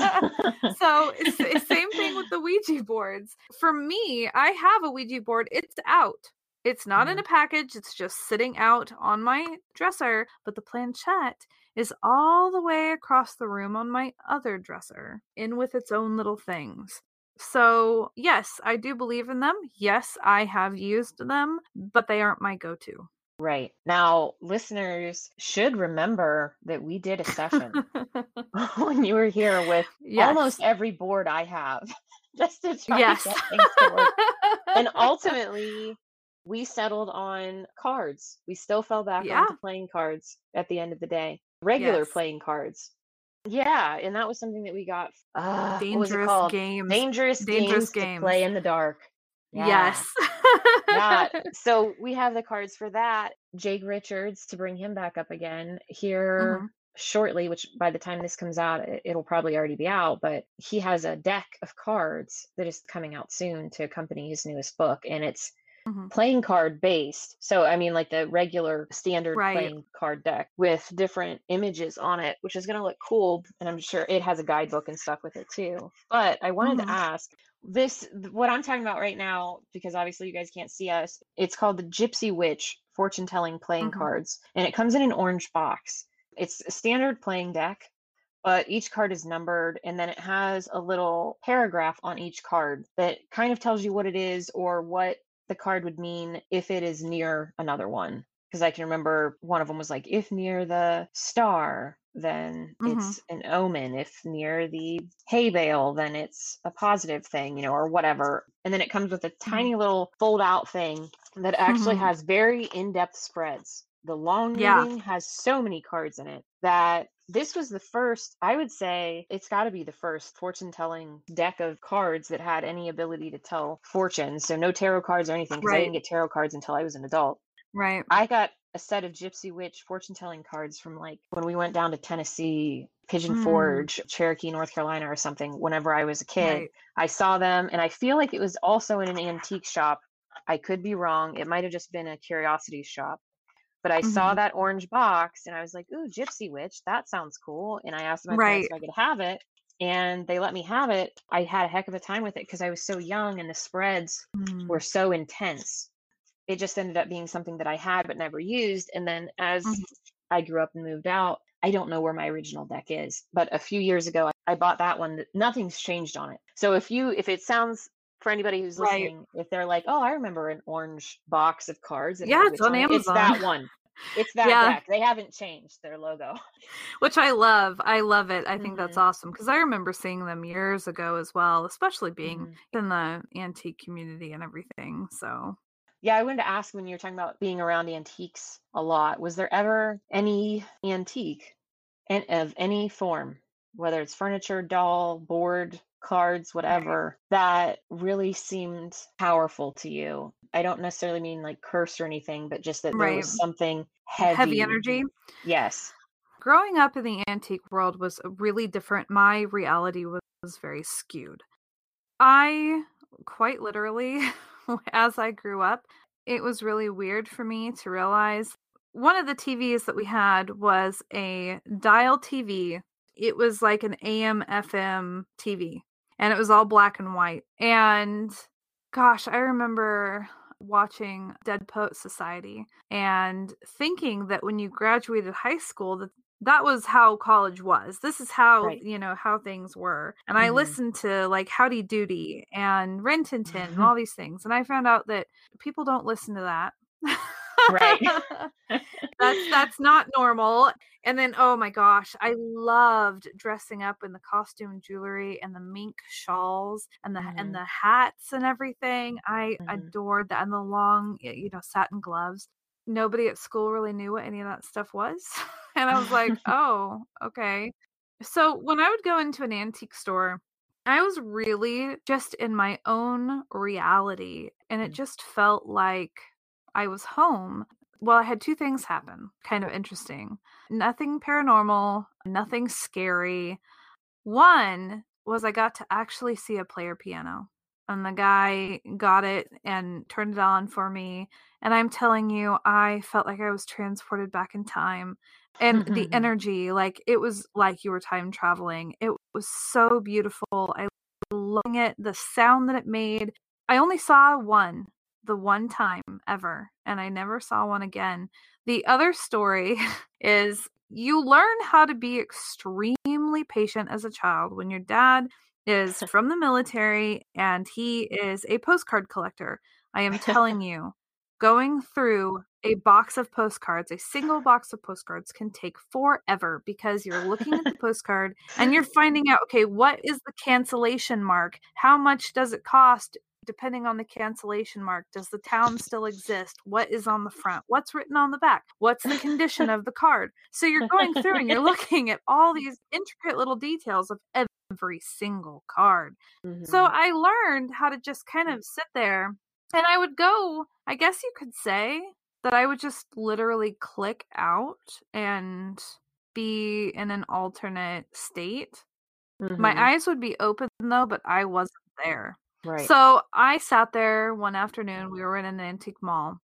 so it's the same thing with the Ouija boards. For me, I have a Ouija board. It's out. It's not in mm-hmm. a package. It's just sitting out on my dresser. But the planchette is all the way across the room on my other dresser, in with its own little things. So, yes, I do believe in them. Yes, I have used them, but they aren't my go to. Right. Now, listeners should remember that we did a session when you were here with almost every board I have just to try Yes. to get things to work. And ultimately, we settled on cards. We still fell back Yeah. onto playing cards at the end of the day, regular Yes. playing cards. Yeah, and that was something that we got. Uh, what was it dangerous called? games. Dangerous, Dangerous games, to play in the dark. Yeah Yes. that. So we have the cards for that. Jake Richards to bring him back up again here Mhm. shortly, which by the time this comes out, it'll probably already be out. But he has a deck of cards that is coming out soon to accompany his newest book, and it's Mhm. playing card based. So I mean, like the regular standard Right. playing card deck with different images on it, which is going to look cool. And I'm sure it has a guidebook and stuff with it too. But I wanted Mhm. to ask this what I'm talking about right now, because obviously you guys can't see us. It's called the Gypsy Witch fortune telling playing Mhm. cards, and it comes in an orange box. It's a standard playing deck, but each card is numbered, and then it has a little paragraph on each card that kind of tells you what it is or what the card would mean if it is near another one. Because I can remember one of them was like, if near the star, then Mhm. it's an omen. If near the hay bale, then it's a positive thing, you know, or whatever. And then it comes with a tiny little fold out thing that actually Mhm. has very in depth spreads. The long Yeah. reading has so many cards in it that this was the first, I would say it's got to be the first fortune telling deck of cards that had any ability to tell fortunes. So no tarot cards or anything because I didn't get tarot cards until I was an adult. Right. I got a set of Gypsy Witch fortune telling cards from like when we went down to Tennessee, Pigeon Mm. Forge, Cherokee, North Carolina, or something whenever I was a kid. Right. I saw them and I feel like it was also in an antique shop. I could be wrong. It might have just been a curiosity shop. But I saw Mhm. that orange box and I was like, ooh, Gypsy Witch, that sounds cool. And I asked my Right. parents if I could have it. And they let me have it. I had a heck of a time with it because I was so young and the spreads Mm. were so intense. It just ended up being something that I had but never used. And then as Mhm. I grew up and moved out, I don't know where my original deck is. But a few years ago, I bought that one. Nothing's changed on it. So if you, if it sounds for anybody who's Right. listening, if they're like, "Oh, I remember an orange box of cards," and Yeah, it's on it," it's that one. It's that Yeah. deck. They haven't changed their logo. Which I love. I love it. I think that's Mhm. awesome because I remember seeing them years ago as well, especially being Mhm. in the antique community and everything. So, Yeah, I wanted to ask when you were talking about being around antiques a lot, was there ever any antique and of any form, whether it's furniture, doll, board, cards, whatever, that really seemed powerful to you? I don't necessarily mean like curse or anything, but just that there was something heavy. heavy energy. Yes. growing up in the antique world was really different. My reality was, was very skewed. I quite literally, as I grew up, it was really weird for me to realize one of the TVs that we had was a dial TV. It was like an AM FM TV and it was all black and white. And gosh, I remember watching Dead Poet Society and thinking that when you graduated high school that that was how college was. This is how, right. you know, how things were. And mm-hmm. I listened to like Howdy Doody and Rin Tin Tin and all these things. And I found out that people don't listen to that. right. that's that's not normal. And then oh my gosh, I loved dressing up in the costume jewelry and the mink shawls and the mm-hmm. and the hats and everything. I mm-hmm. adored that and the long, you know, satin gloves. Nobody at school really knew what any of that stuff was. And I was like, "Oh, okay." So when I would go into an antique store, I was really just in my own reality and it mm. just felt like I was home, well, I had two things happen. Kind of interesting. Nothing paranormal, nothing scary. One was I got to actually see a player piano. And the guy got it and turned it on for me. And I'm telling you, I felt like I was transported back in time. And the mm-hmm. energy, like it was like you were time traveling. It was so beautiful. I loved it, the sound that it made. I only saw one the one time ever, and I never saw one again. The other story is you learn how to be extremely patient as a child when your dad is from the military and he is a postcard collector. I am telling you, going through a box of postcards, a single box of postcards can take forever because you're looking at the postcard and you're finding out, okay, what is the cancellation mark? How much does it cost depending on the cancellation mark does the town still exist? What is on the front? What's written on the back? What's the condition of the card? So you're going through and you're looking at all these intricate little details of every single card. Mm-hmm. so i learned how to just kind of sit there and i would go i guess you could say that i would just literally click out and be in an alternate state. Mm-hmm. my eyes would be open though but i wasn't there Right. So I sat there one afternoon. We mm-hmm. were in an antique mall,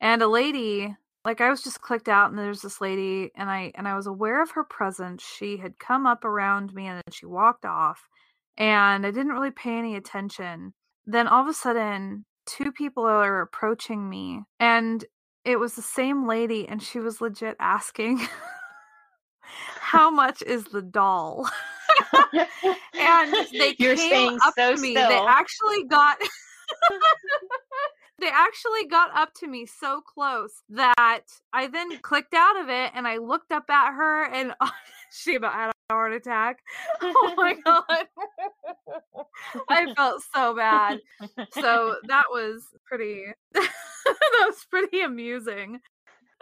and a lady, like I was just clicked out, and there's this lady, and I and I was aware of her presence. She had come up around me, and then she walked off, and I didn't really pay any attention. Then all of a sudden, two people are approaching me, and it was the same lady, and she was legit asking, "How much is the doll?" and they You're came up so to me. Still. They actually got they actually got up to me so close that I then clicked out of it and I looked up at her and she about had a heart attack. Oh my god. I felt so bad. So that was pretty that was pretty amusing.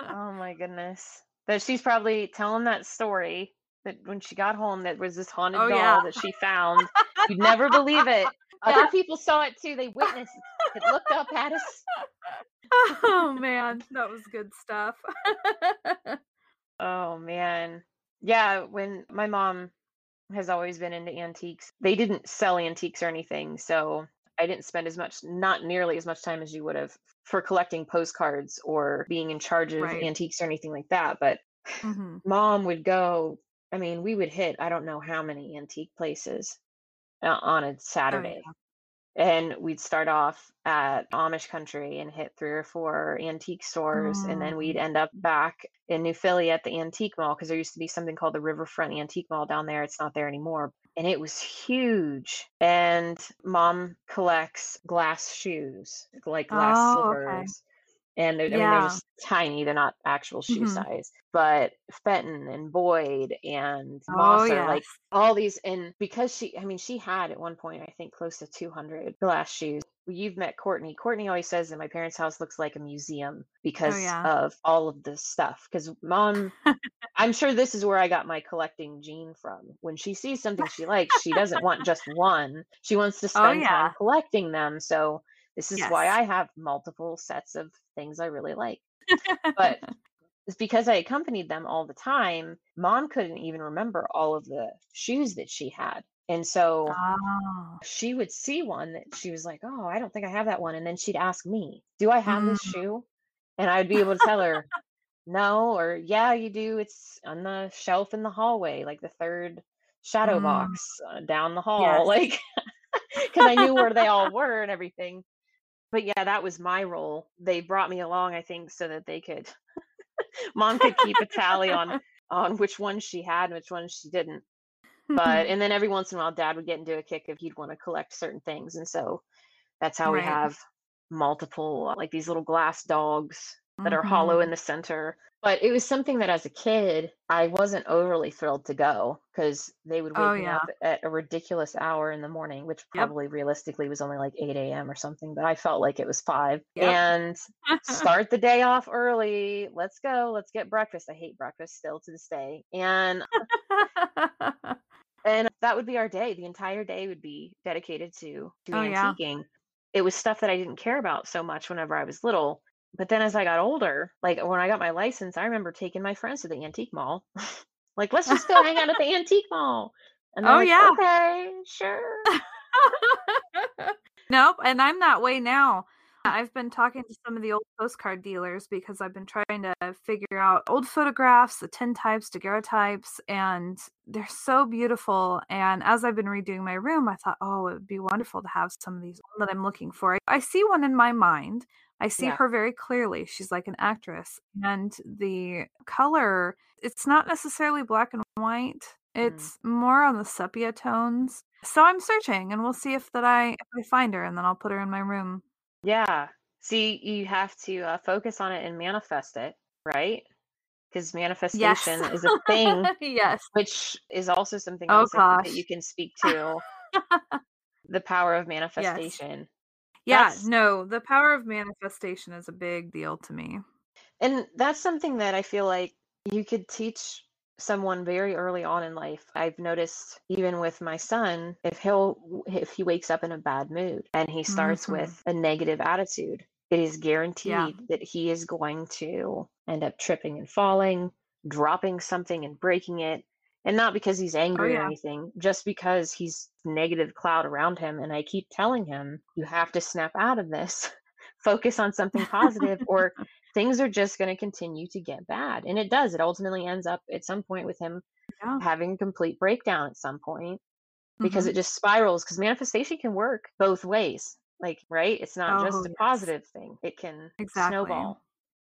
Oh my goodness. But she's probably telling that story that when she got home there was this haunted oh, doll yeah. that she found. You'd never believe it. Other yeah. people saw it too. They witnessed it. it looked up at us. oh man, that was good stuff. oh man. Yeah, when my mom has always been into antiques. They didn't sell antiques or anything, so I didn't spend as much, not nearly as much time as you would have for collecting postcards or being in charge of right. antiques or anything like that. But mm-hmm. mom would go I mean, we would hit I don't know how many antique places uh, on a oh, Saturday. Yeah. And we'd start off at Amish country and hit three or four antique stores. And then we'd mm. end up back in New Philly at the antique mall because there used to be something called the Riverfront Antique Mall down there. It's not there anymore. And it was huge. And mom collects glass shoes, like glass oh, slippers. And they're, yeah. I mean, they're just tiny. They're not actual shoe mm-hmm. size. But Fenton and Boyd and Moser, oh, yes. like all these, and because she, I mean, she had at one point, I think, close to 200 glass shoes. You've met Courtney. Courtney always says that my parents' house looks like a museum oh, because oh, yeah. of all of this stuff. Because mom, I'm sure this is where I got my collecting gene from. When she sees something she likes, she doesn't want just one. She wants to oh, spend oh, yeah. time collecting them. So this is yes. why I have multiple sets of things I really like. But it's because I accompanied them all the time, mom couldn't even remember all of the shoes that she had. And so Oh. she would see one that she was like, Oh, I don't think I have that one. And then she'd ask me, Do I have this Mm. shoe? And I'd be able to tell her, No, or Yeah, you do. It's on the shelf in the hallway, like the third shadow Mm. box uh, down the hall. Yes. Like, because I knew where they all were and everything. But yeah, that was my role. They brought me along, I think, so that they could, mom could keep a tally on on which ones she had and which ones she didn't. But and then every once in a while dad would get into a kick if he'd want to collect certain things and so that's how we have multiple like these little glass dogs that are hollow Mhm. in the center but it was something that as a kid i wasn't overly thrilled to go because they would wake Oh, me yeah. up at a ridiculous hour in the morning which Yep. probably realistically was only like 8 a.m or something but i felt like it was 5 Yep. and start the day off early let's go let's get breakfast i hate breakfast still to this day and and that would be our day the entire day would be dedicated to to Oh, yeah. antiquing it was stuff that i didn't care about so much whenever i was little but then as i got older like when i got my license i remember taking my friends to the antique mall like let's just go hang out at the antique mall and Oh, like, yeah. okay sure nope, and I'm that way now. I've been talking to some of the old postcard dealers because I've been trying to figure out old photographs, the tintypes, daguerreotypes, and they're so beautiful. And as I've been redoing my room, I thought, oh, it would be wonderful to have some of these that I'm looking for. I see one in my mind. I see Yeah. her very clearly. She's like an actress. And the color, it's not necessarily black and white. It's more on the sepia tones. So I'm searching and we'll see if that I if I find her and then I'll put her in my room. yeah see you have to uh, focus on it and manifest it right because manifestation is a thing yes. which is also something Oh, else I think that you can speak to the power of manifestation Yeah, That's- no, the power of manifestation is a big deal to me. and that's something that i feel like you could teach someone very early on in life i've noticed even with my son if he'll if he wakes up in a bad mood and he starts Mhm. with a negative attitude it is guaranteed that he is going to end up tripping and falling dropping something and breaking it and not because he's angry or yeah. anything just because he's negative cloud around him and i keep telling him you have to snap out of this focus on something positive or things are just going to continue to get bad and it does it ultimately ends up at some point with him Yeah. having a complete breakdown at some point because Mhm. it just spirals because manifestation can work both ways like right it's not just Oh, a yes. positive thing it can Exactly. snowball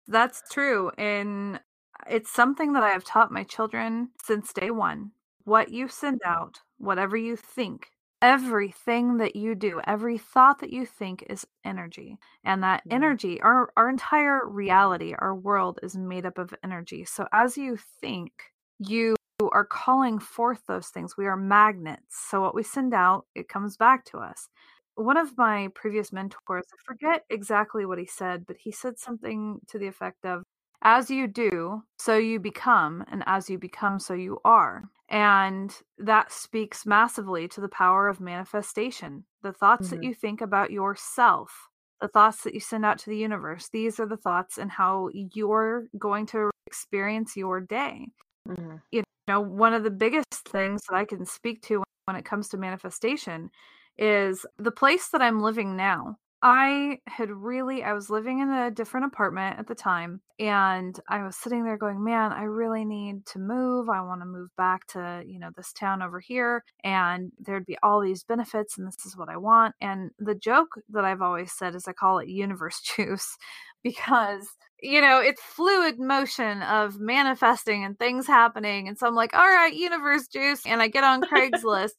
That's true. And it's something that I have taught my children since day one. What you send out, whatever you think, everything that you do, every thought that you think is energy. And that Mhm. energy, our, our entire reality, our world is made up of energy. So as you think, you are calling forth those things. We are magnets. So what we send out, it comes back to us one of my previous mentors, I forget exactly what he said, but he said something to the effect of, as you do, so you become, and as you become, so you are. And that speaks massively to the power of manifestation. The thoughts that Mhm. you think about yourself, the thoughts that you send out to the universe, these are the thoughts and how you're going to experience your day Mhm. you know, one of the biggest things that I can speak to when it comes to manifestation is the place that I'm living now. I had really, I was living in a different apartment at the time, and I was sitting there going, Man, I really need to move. I want to move back to, you know, this town over here, and there'd be all these benefits, and this is what I want. And the joke that I've always said is I call it universe juice because you know, it's fluid motion of manifesting and things happening. And so I'm like, all right, universe juice. And I get on Craigslist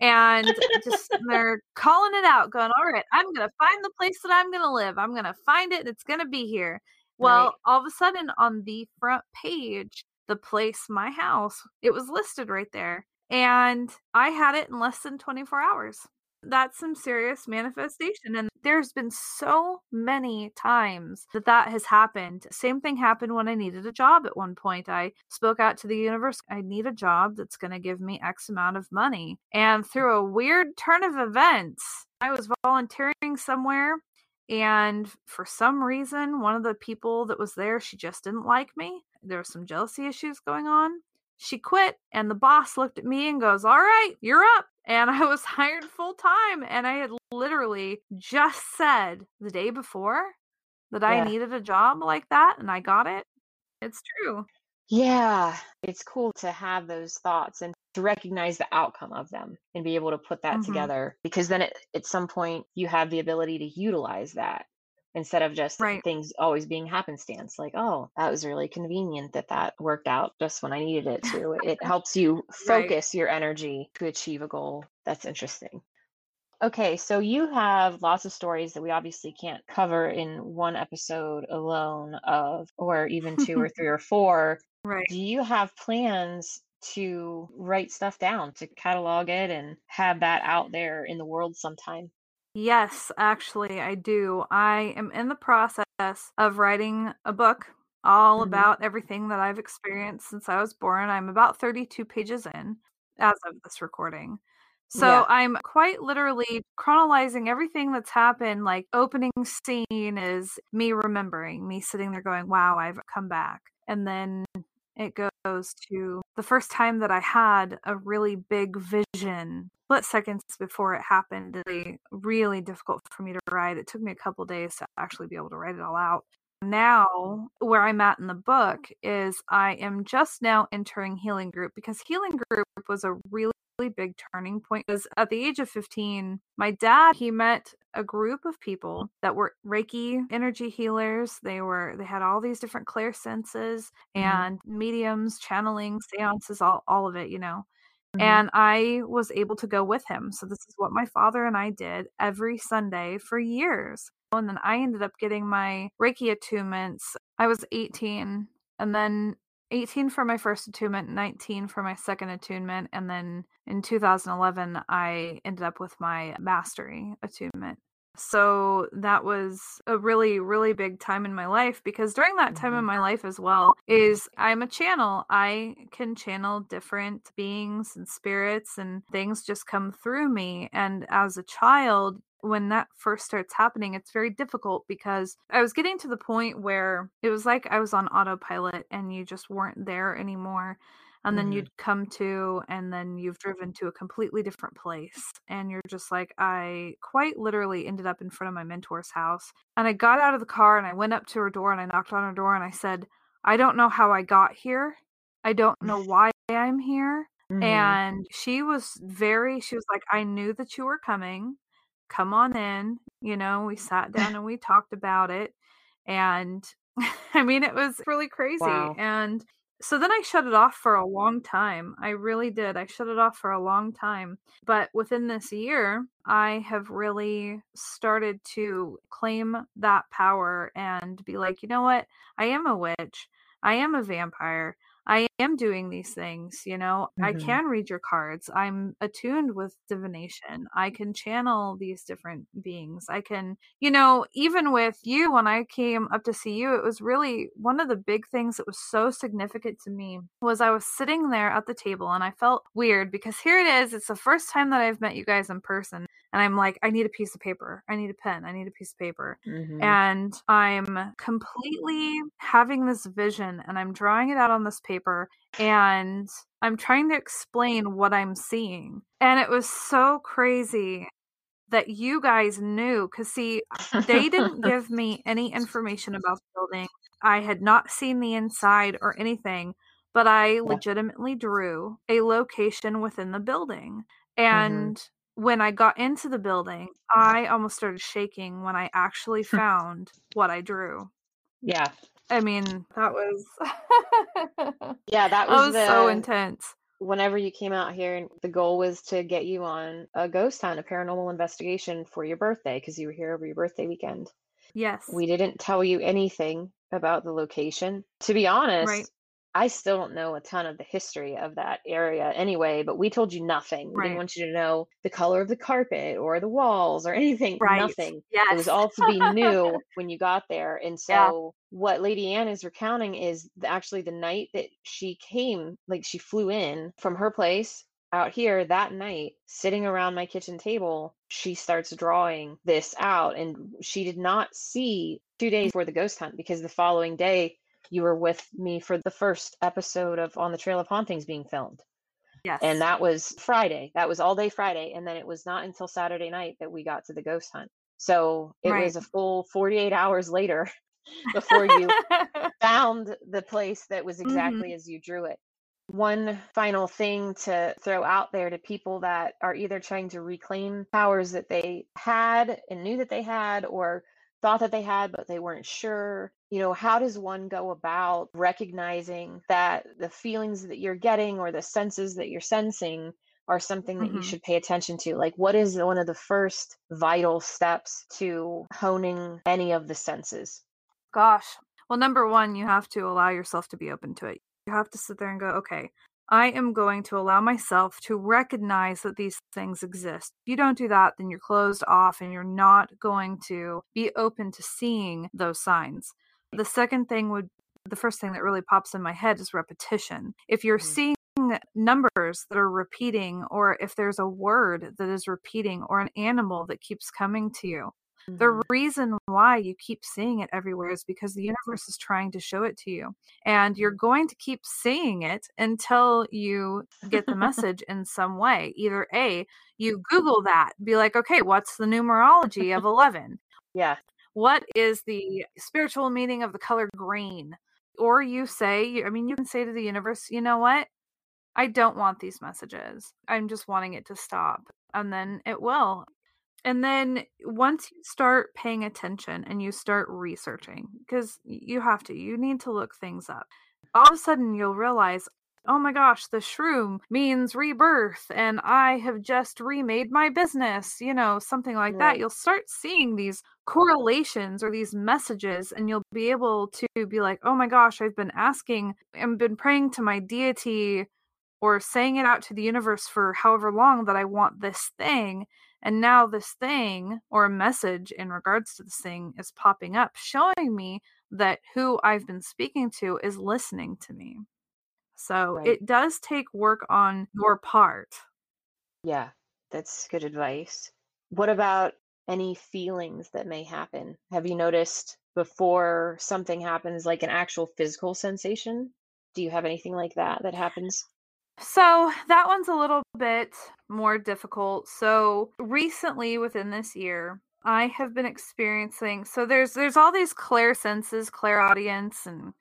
and just they're calling it out, going, all right, I'm going to find the place that I'm going to live. I'm going to find it it's going to be here. Well, Right. all of a sudden on the front page, the place, my house, it was listed right there. And I had it in less than 24 hours that's some serious manifestation and there's been so many times that that has happened. Same thing happened when i needed a job at one point. I spoke out to the universe i need a job that's going to give me x amount of money and mm. through a weird turn of events i was volunteering somewhere and for some reason one of the people that was there she just didn't like me. There were some jealousy issues going on. She quit, and the boss looked at me and goes, All right, you're up. And I was hired full time. And I had literally just said the day before that I needed a job like that, and I got it. It's true. Yeah, it's cool to have those thoughts and to recognize the outcome of them and be able to put that Mhm. together because then it, at some point you have the ability to utilize that instead of just Right. things always being happenstance like oh that was really convenient that that worked out just when i needed it to it helps you Right. focus your energy to achieve a goal that's interesting okay so you have lots of stories that we obviously can't cover in one episode alone of or even two or three or four Right. do you have plans to write stuff down to catalog it and have that out there in the world sometime Yes, actually, I do. I am in the process of writing a book all Mhm. about everything that I've experienced since I was born. I'm about 32 pages in as of this recording. So Yeah. I'm quite literally chronologizing everything that's happened. Like, opening scene is me remembering, me sitting there going, wow, I've come back. And then it goes to the first time that I had a really big vision, split seconds before it happened. Really, really difficult for me to write. It took me a couple days to actually be able to write it all out. Now, where I'm at in the book is I am just now entering Healing Group because Healing Group was a really big turning point because at the age of 15 my dad he met a group of people that were reiki energy healers they were they had all these different clair senses Mhm. and mediums channeling seances all, all of it you know Mhm. and I was able to go with him. So this is what my father and I did every Sunday for years. And then I ended up getting my Reiki attunements. I was 18 and then 18 for my first attunement, 19 for my second attunement, and then in 2011 I ended up with my mastery attunement. So that was a really, really big time in my life because during that time in Mhm. my life as well is I'm a channel. I can channel different beings and spirits and things just come through me. And as a child, when that first starts happening, it's very difficult because I was getting to the point where it was like I was on autopilot and you just weren't there anymore and then Mhm. you'd come to and then you've driven to a completely different place and you're just like i quite literally ended up in front of my mentor's house and i got out of the car and i went up to her door and i knocked on her door and i said i don't know how i got here i don't know why i'm here Mhm. and she was very she was like i knew that you were coming come on in you know we sat down and we talked about it and i mean it was really crazy Wow. and so then I shut it off for a long time. I really did. I shut it off for a long time. But within this year, I have really started to claim that power and be like, you know what? I am a witch. I am a vampire. I am doing these things, you know. I Mhm. can read your cards. I'm attuned with divination. I can channel these different beings. I can, you know, even with you when I came up to see you, it was really one of the big things that was so significant to me was I was sitting there at the table and I felt weird because here it is, it's the first time that I've met you guys in person and I'm like I need a piece of paper. I need a pen. I need a piece of paper Mhm. and I'm completely having this vision and I'm drawing it out on this paper and I'm trying to explain what I'm seeing. And it was so crazy that you guys knew because see they didn't give me any information about the building i had not seen the inside or anything but i legitimately drew a location within the building and when i got into the building i almost started shaking when i actually found what i drew yeah. i mean that was Yeah, that that was, was the so intense whenever you came out here and the goal was to get you on a ghost hunt, a paranormal investigation for your birthday because you were here over your birthday weekend. yes We didn't tell you anything about the location. To be honest, Right. I still don't know a ton of the history of that area anyway, but we told you nothing. We didn't want you to know the color of the carpet or the walls or anything. right Nothing. yes It was all to be new when you got there. And Yeah. so, what Lady Ann is recounting is actually the night that she came, like she flew in from her place out here that night, sitting around my kitchen table, she starts drawing this out. And she did not see two days for the ghost hunt because the following day you were with me for the first episode of On the Trail of Hauntings being filmed. Yes. And that was Friday. That was all day Friday. And then it was not until Saturday night that we got to the ghost hunt. So it Right. was a full 48 hours later before you found the place that was Mm-hmm. exactly as you drew it. One final thing to throw out there to people that are either trying to reclaim powers that they had and knew that they had, or thought that they had, but they weren't sure. You know, how does one go about recognizing that the feelings that you're getting or the senses that you're sensing are something that you Mhm. should pay attention to? Like, what is one of the first vital steps to honing any of the senses? Gosh. Well, number one, you have to allow yourself to be open to it. You have to sit there and go, okay, I am going to allow myself to recognize that these things exist. If you don't do that, then you're closed off and you're not going to be open to seeing those signs. The second thing would, the first thing that really pops in my head is repetition. If you're Mhm. seeing numbers that are repeating, or if there's a word that is repeating, or an animal that keeps coming to you, the Mhm. reason why you keep seeing it everywhere is because the universe is trying to show it to you. And you're going to keep seeing it until you get the message in some way. Either A, you Google that, be like, okay, what's the numerology of 11? Yeah. What is the spiritual meaning of the color green? Or you say, I mean, you can say to the universe, you know what? I don't want these messages. I'm just wanting it to stop. And then it will. And then once you start paying attention and you start researching, because you have to, you need to look things up. All of a sudden, you'll realize, oh my gosh, the shroom means rebirth, and I have just remade my business, you know, something like that. You'll start seeing these correlations or these messages, and you'll be able to be like, oh my gosh, I've been asking and been praying to my deity or saying it out to the universe for however long that I want this thing. And now this thing or a message in regards to this thing is popping up, showing me that who I've been speaking to is listening to me. So Right. it does take work on your part. Yeah, that's good advice. What about any feelings that may happen? Have you noticed before something happens, like an actual physical sensation? Do you have anything like that that happens? So that one's a little bit more difficult. So recently within this year, I have been experiencing so there's there's all these clair senses, clairaudience and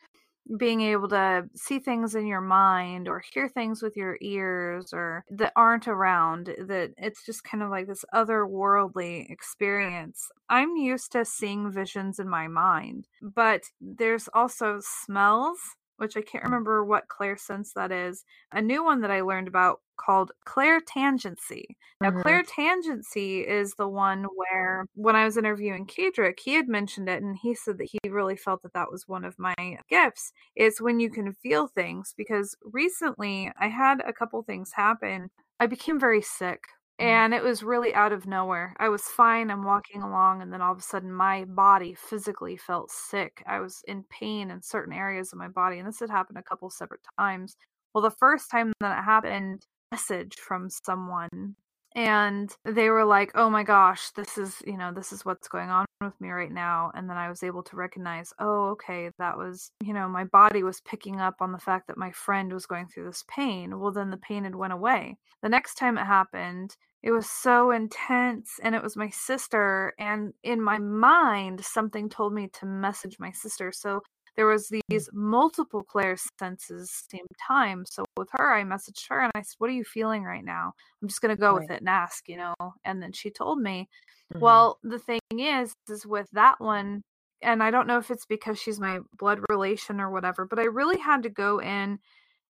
being able to see things in your mind or hear things with your ears or that aren't around that it's just kind of like this otherworldly experience. I'm used to seeing visions in my mind but there's also smells which i can't remember what clairsense that is a new one that i learned about called clairtangency now, Mhm. clairtangency is the one where, when I was interviewing Kedrick, he had mentioned it, and he said that he really felt that that was one of my gifts. Is when you can feel things. Because recently, I had a couple things happen. I became very sick, Mm. and it was really out of nowhere. I was fine. I'm walking along, and then all of a sudden, my body physically felt sick. I was in pain in certain areas of my body, and this had happened a couple separate times. Well, the first time that it happened, message from someone and they were like oh my gosh this is you know this is what's going on with me right now and then i was able to recognize oh okay that was you know my body was picking up on the fact that my friend was going through this pain. Well then the pain had went away. The next time it happened it was so intense and it was my sister and in my mind something told me to message my sister. So there was these multiple clair senses same time so with her i messaged her and i said what are you feeling right now? I'm just going to go with it and ask you know and then she told me. Mhm. well the thing is is with that one and i don't know if it's because she's my blood relation or whatever but i really had to go in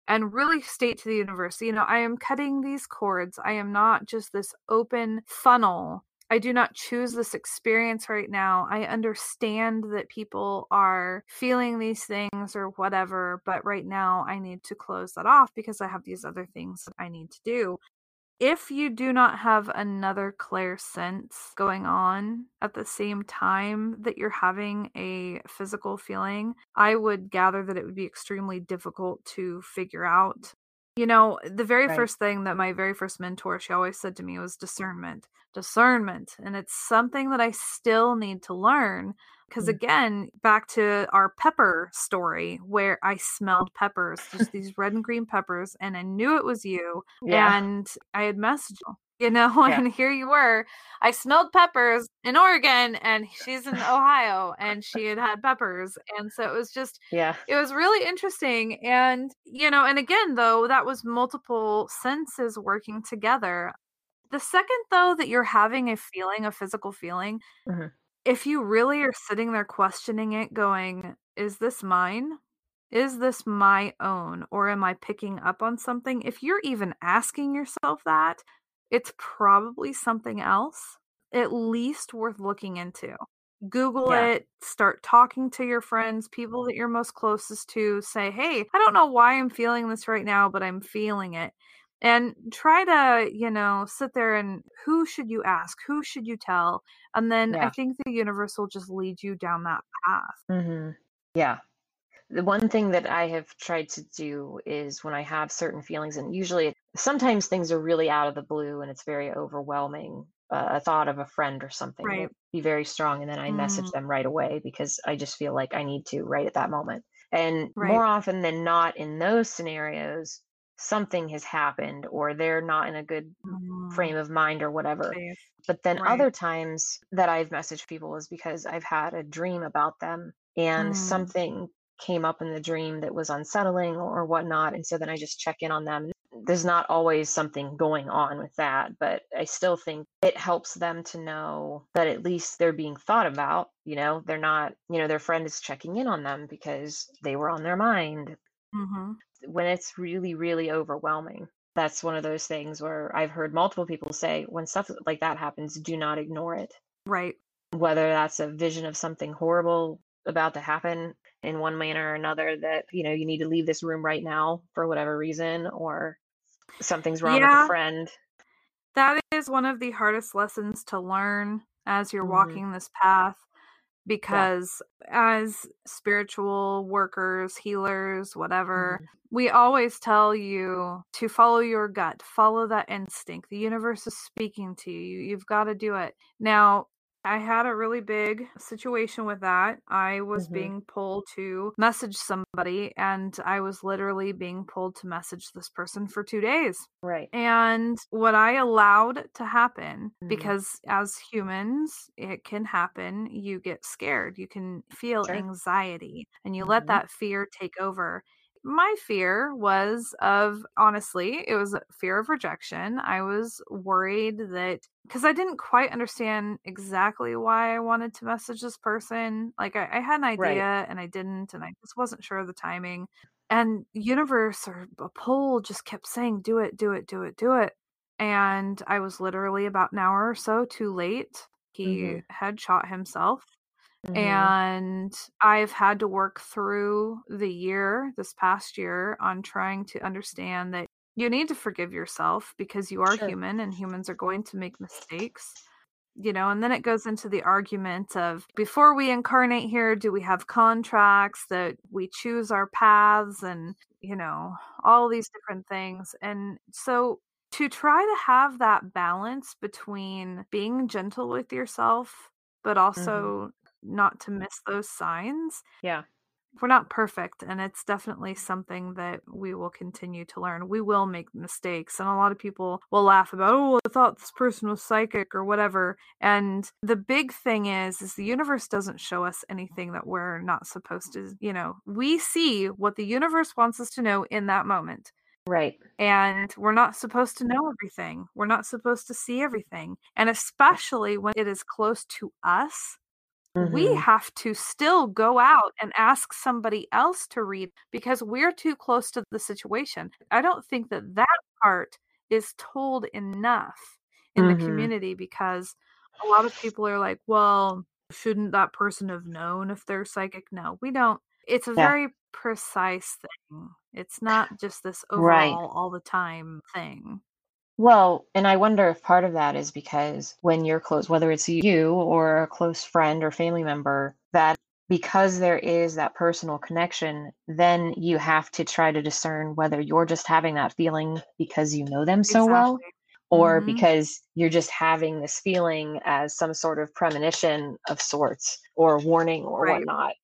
and really state to the universe you know i am cutting these cords. I am not just this open funnel I do not choose this experience right now. I understand that people are feeling these things or whatever, but right now I need to close that off because I have these other things that I need to do. If you do not have another clair sense going on at the same time that you're having a physical feeling, I would gather that it would be extremely difficult to figure out you know, the very Right. first thing that my very first mentor, she always said to me was discernment. Discernment. And it's something that I still need to learn, Because Mm. again, back to our pepper story where I smelled peppers, just these red and green peppers, and I knew it was you. Yeah. And I had messaged you, know, Yeah. and here you were. I smelled peppers in Oregon, and she's in Ohio, and she had had peppers. And so it was just, Yeah. it was really interesting. And, you know, and again, though, that was multiple senses working together. The second, though, that you're having a feeling, a physical feeling, Mhm. if you really are sitting there questioning it, going, is this mine? Is this my own? Or am I picking up on something? If you're even asking yourself that, it's probably something else, at least worth looking into. Google Yeah. it, start talking to your friends, people that you're most closest to. Say, hey, I don't know why I'm feeling this right now, but I'm feeling it. And try to, you know, sit there and who should you ask? Who should you tell? And then I think the universe will just lead you down that path. hmm Yeah. The one thing that I have tried to do is when I have certain feelings, and usually sometimes things are really out of the blue and it's very overwhelming. Uh, a thought of a friend or something Right. be very strong, and then I message Mm. them right away because I just feel like I need to right at that moment. And Right. more often than not, in those scenarios, something has happened or they're not in a good Mm, frame of mind or whatever. safe. But then Right. other times that I've messaged people is because I've had a dream about them and Mm. something came up in the dream that was unsettling or whatnot. And so then I just check in on them. There's not always something going on with that, but I still think it helps them to know that at least they're being thought about. You know, they're not, you know, their friend is checking in on them because they were on their mind hmm when it's really, really overwhelming. That's one of those things where I've heard multiple people say when stuff like that happens, do not ignore it. Right. Whether that's a vision of something horrible about to happen in one manner or another, that, you know, you need to leave this room right now for whatever reason, or something's wrong with Yeah. a friend. That is one of the hardest lessons to learn as you're Mhm. walking this path because as spiritual workers, healers, whatever, Mhm. we always tell you to follow your gut, follow that instinct. The universe is speaking to you. You've got to do it. Now, I had a really big situation with that. I was Mhm. being pulled to message somebody, and I was literally being pulled to message this person for two days. Right. And what I allowed to happen, Mhm. because as humans, it can happen, you get scared, you can feel Sure. anxiety, and you let Mhm. that fear take over. My fear was of, honestly, it was a fear of rejection. I was worried that because I didn't quite understand exactly why I wanted to message this person. Like I, I had an Right. idea and I didn't, and I just wasn't sure of the timing and universe or a pull just kept saying do it do it do it do it and i was literally about an hour or so too late he Mhm. had shot himself Mhm. and i've had to work through the year this past year on trying to understand that you need to forgive yourself because you are Sure. human and humans are going to make mistakes you know and then it goes into the argument of before we incarnate here do we have contracts that we choose our paths and you know all these different things and so to try to have that balance between being gentle with yourself but also not to miss those signs Yeah. we're not perfect and it's definitely something that we will continue to learn we will make mistakes and a lot of people will laugh about oh i thought this person was psychic or whatever and the big thing is is the universe doesn't show us anything that we're not supposed to you know we see what the universe wants us to know in that moment Right. and we're not supposed to know everything we're not supposed to see everything and especially when it is close to us we Mhm. have to still go out and ask somebody else to read because we're too close to the situation. I don't think that that part is told enough in Mhm. the community because a lot of people are like, well, shouldn't that person have known if they're psychic? No, we don't. It's a Yeah. very precise thing. It's not just this Right. overall all the time thing. Well, and I wonder if part of that is because when you're close, whether it's you or a close friend or family member, that because there is that personal connection, then you have to try to discern whether you're just having that feeling because you know them so well, Exactly. or Mhm. because you're just having this feeling as some sort of premonition of sorts or warning or Right. whatnot.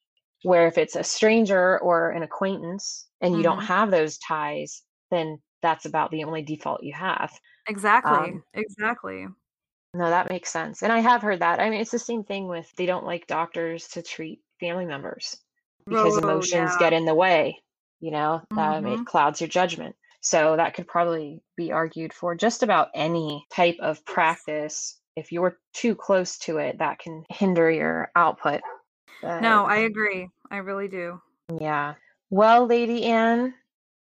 Where if it's a stranger or an acquaintance and you don't Mhm. have those ties, then that's about the only default you have. Exactly. Um, exactly. no, that makes sense. And I have heard that. I mean, it's the same thing with they don't like doctors to treat family members because Oh, emotions yeah. get in the way, you know, um, Mhm. it clouds your judgment. So that could probably be argued for just about any type of practice. If you're too close to it, that can hinder your output. But No, I agree. I really do. yeah. Well, Lady Ann,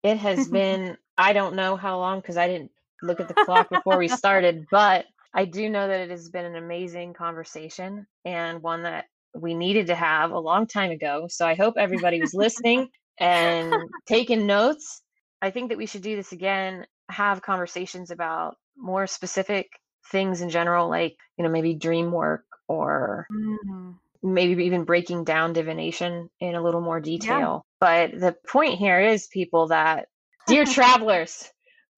it has been, I don't know how long because I didn't look at the clock before we started, but I do know that it has been an amazing conversation and one that we needed to have a long time ago. So I hope everybody was listening and taking notes. I think that we should do this again, have conversations about more specific things in general, like, you know, maybe dream work or Mhm. maybe even breaking down divination in a little more detail. But the point here is, people, that dear travelers,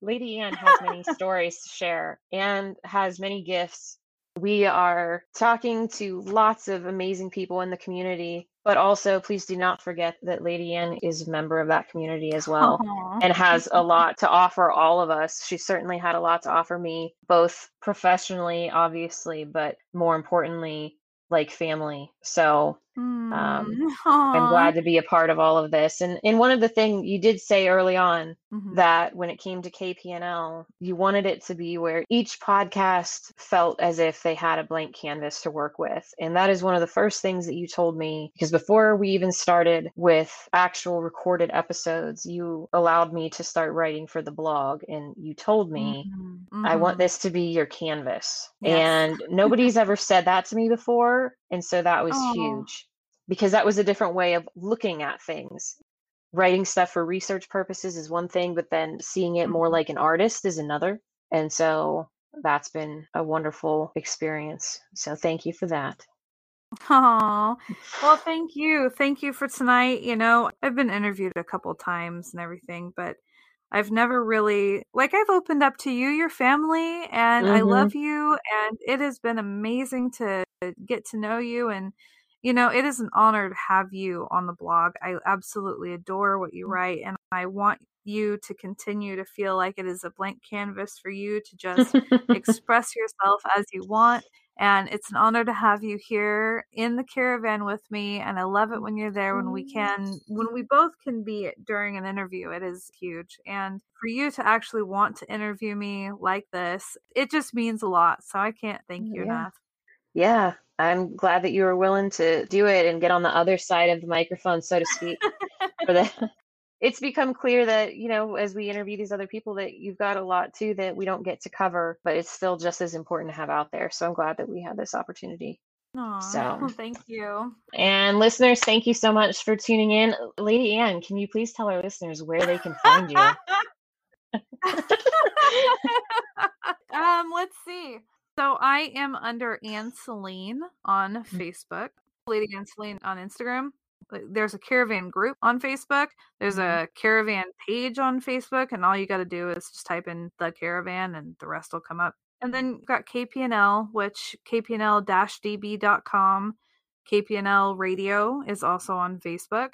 Lady Ann has many stories to share and has many gifts. We are talking to lots of amazing people in the community, but also please do not forget that Lady Ann is a member of that community as well Aw. and has a lot to offer all of us. She certainly had a lot to offer me, both professionally, obviously, but more importantly, like family. So um, Mm. I'm glad to be a part of all of this. And and one of the things you did say early on Mhm. that when it came to KPNL, you wanted it to be where each podcast felt as if they had a blank canvas to work with. And that is one of the first things that you told me because before we even started with actual recorded episodes, you allowed me to start writing for the blog and you told me Mhm. I want Mhm. this to be your canvas. Yes. And nobody's ever said that to me before. And so that was huge because that was a different way of looking at things. Writing stuff for research purposes is one thing, but then seeing it more like an artist is another. And so that's been a wonderful experience. So thank you for that. Oh, Well, thank you. Thank you for tonight. You know, I've been interviewed a couple times and everything, but I've never really like I've opened up to you, your family, and I Mhm. love you and it has been amazing to get to know you and you know, it is an honor to have you on the blog. I absolutely adore what you mm. write and I want you to continue to feel like it is a blank canvas for you to just express yourself as you want. And it's an honor to have you here in the caravan with me. And I love it when you're there when we can, when we both can be during an interview. It is huge. And for you to actually want to interview me like this, it just means a lot. So I can't thank oh, you Yeah. enough. yeah, I'm glad that you were willing to do it and get on the other side of the microphone, so to speak. for the it's become clear that you know as we interview these other people that you've got a lot too that we don't get to cover but it's still just as important to have out there so i'm glad that we had this opportunity Aw, So- thank you. and listeners thank you so much for tuning in lady ann can you please tell our listeners where they can find you um, let's see. So I am under Ann Celine on Facebook, Lady Ann Celine on Instagram. There's a caravan group on Facebook. There's Mhm. a caravan page on Facebook, and all you got to do is just type in the caravan, and the rest will come up. And then you've got KPNL, which kpnl-db.com. KPNL Radio is also on Facebook.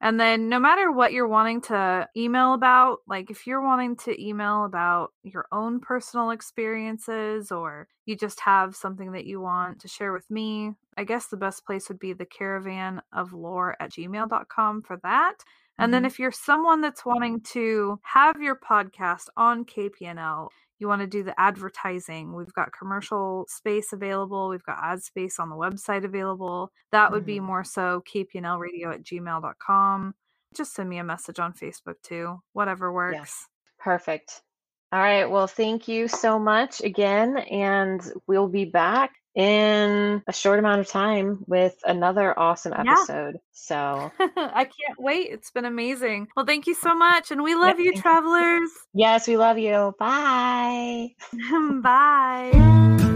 And then, no matter what you're wanting to email about, like if you're wanting to email about your own personal experiences or you just have something that you want to share with me, I guess the best place would be the caravan of lore at gmail.com for that. And then, Mhm. if you're someone that's wanting to have your podcast on KPNL, you want to do the advertising, we've got commercial space available, we've got ad space on the website available. That would be Mhm. more so kpnlradio at gmail.com. Just send me a message on Facebook too, whatever works. perfect all right well thank you so much again and we'll be back in a short amount of time with another awesome Yeah. episode so I can't wait. It's been amazing. Well, thank you so much. And we love you, thank you. travelers. yes we love you bye Bye.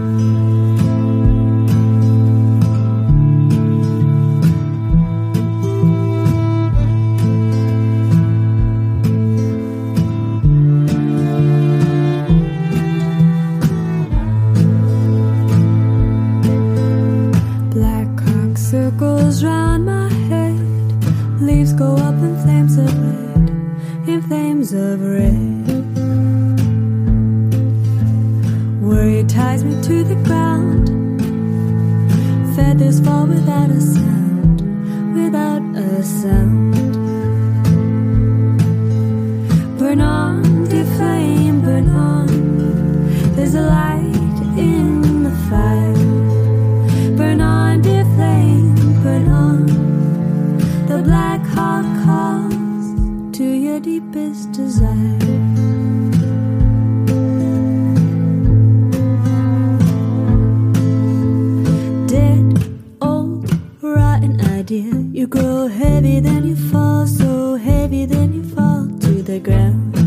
Fall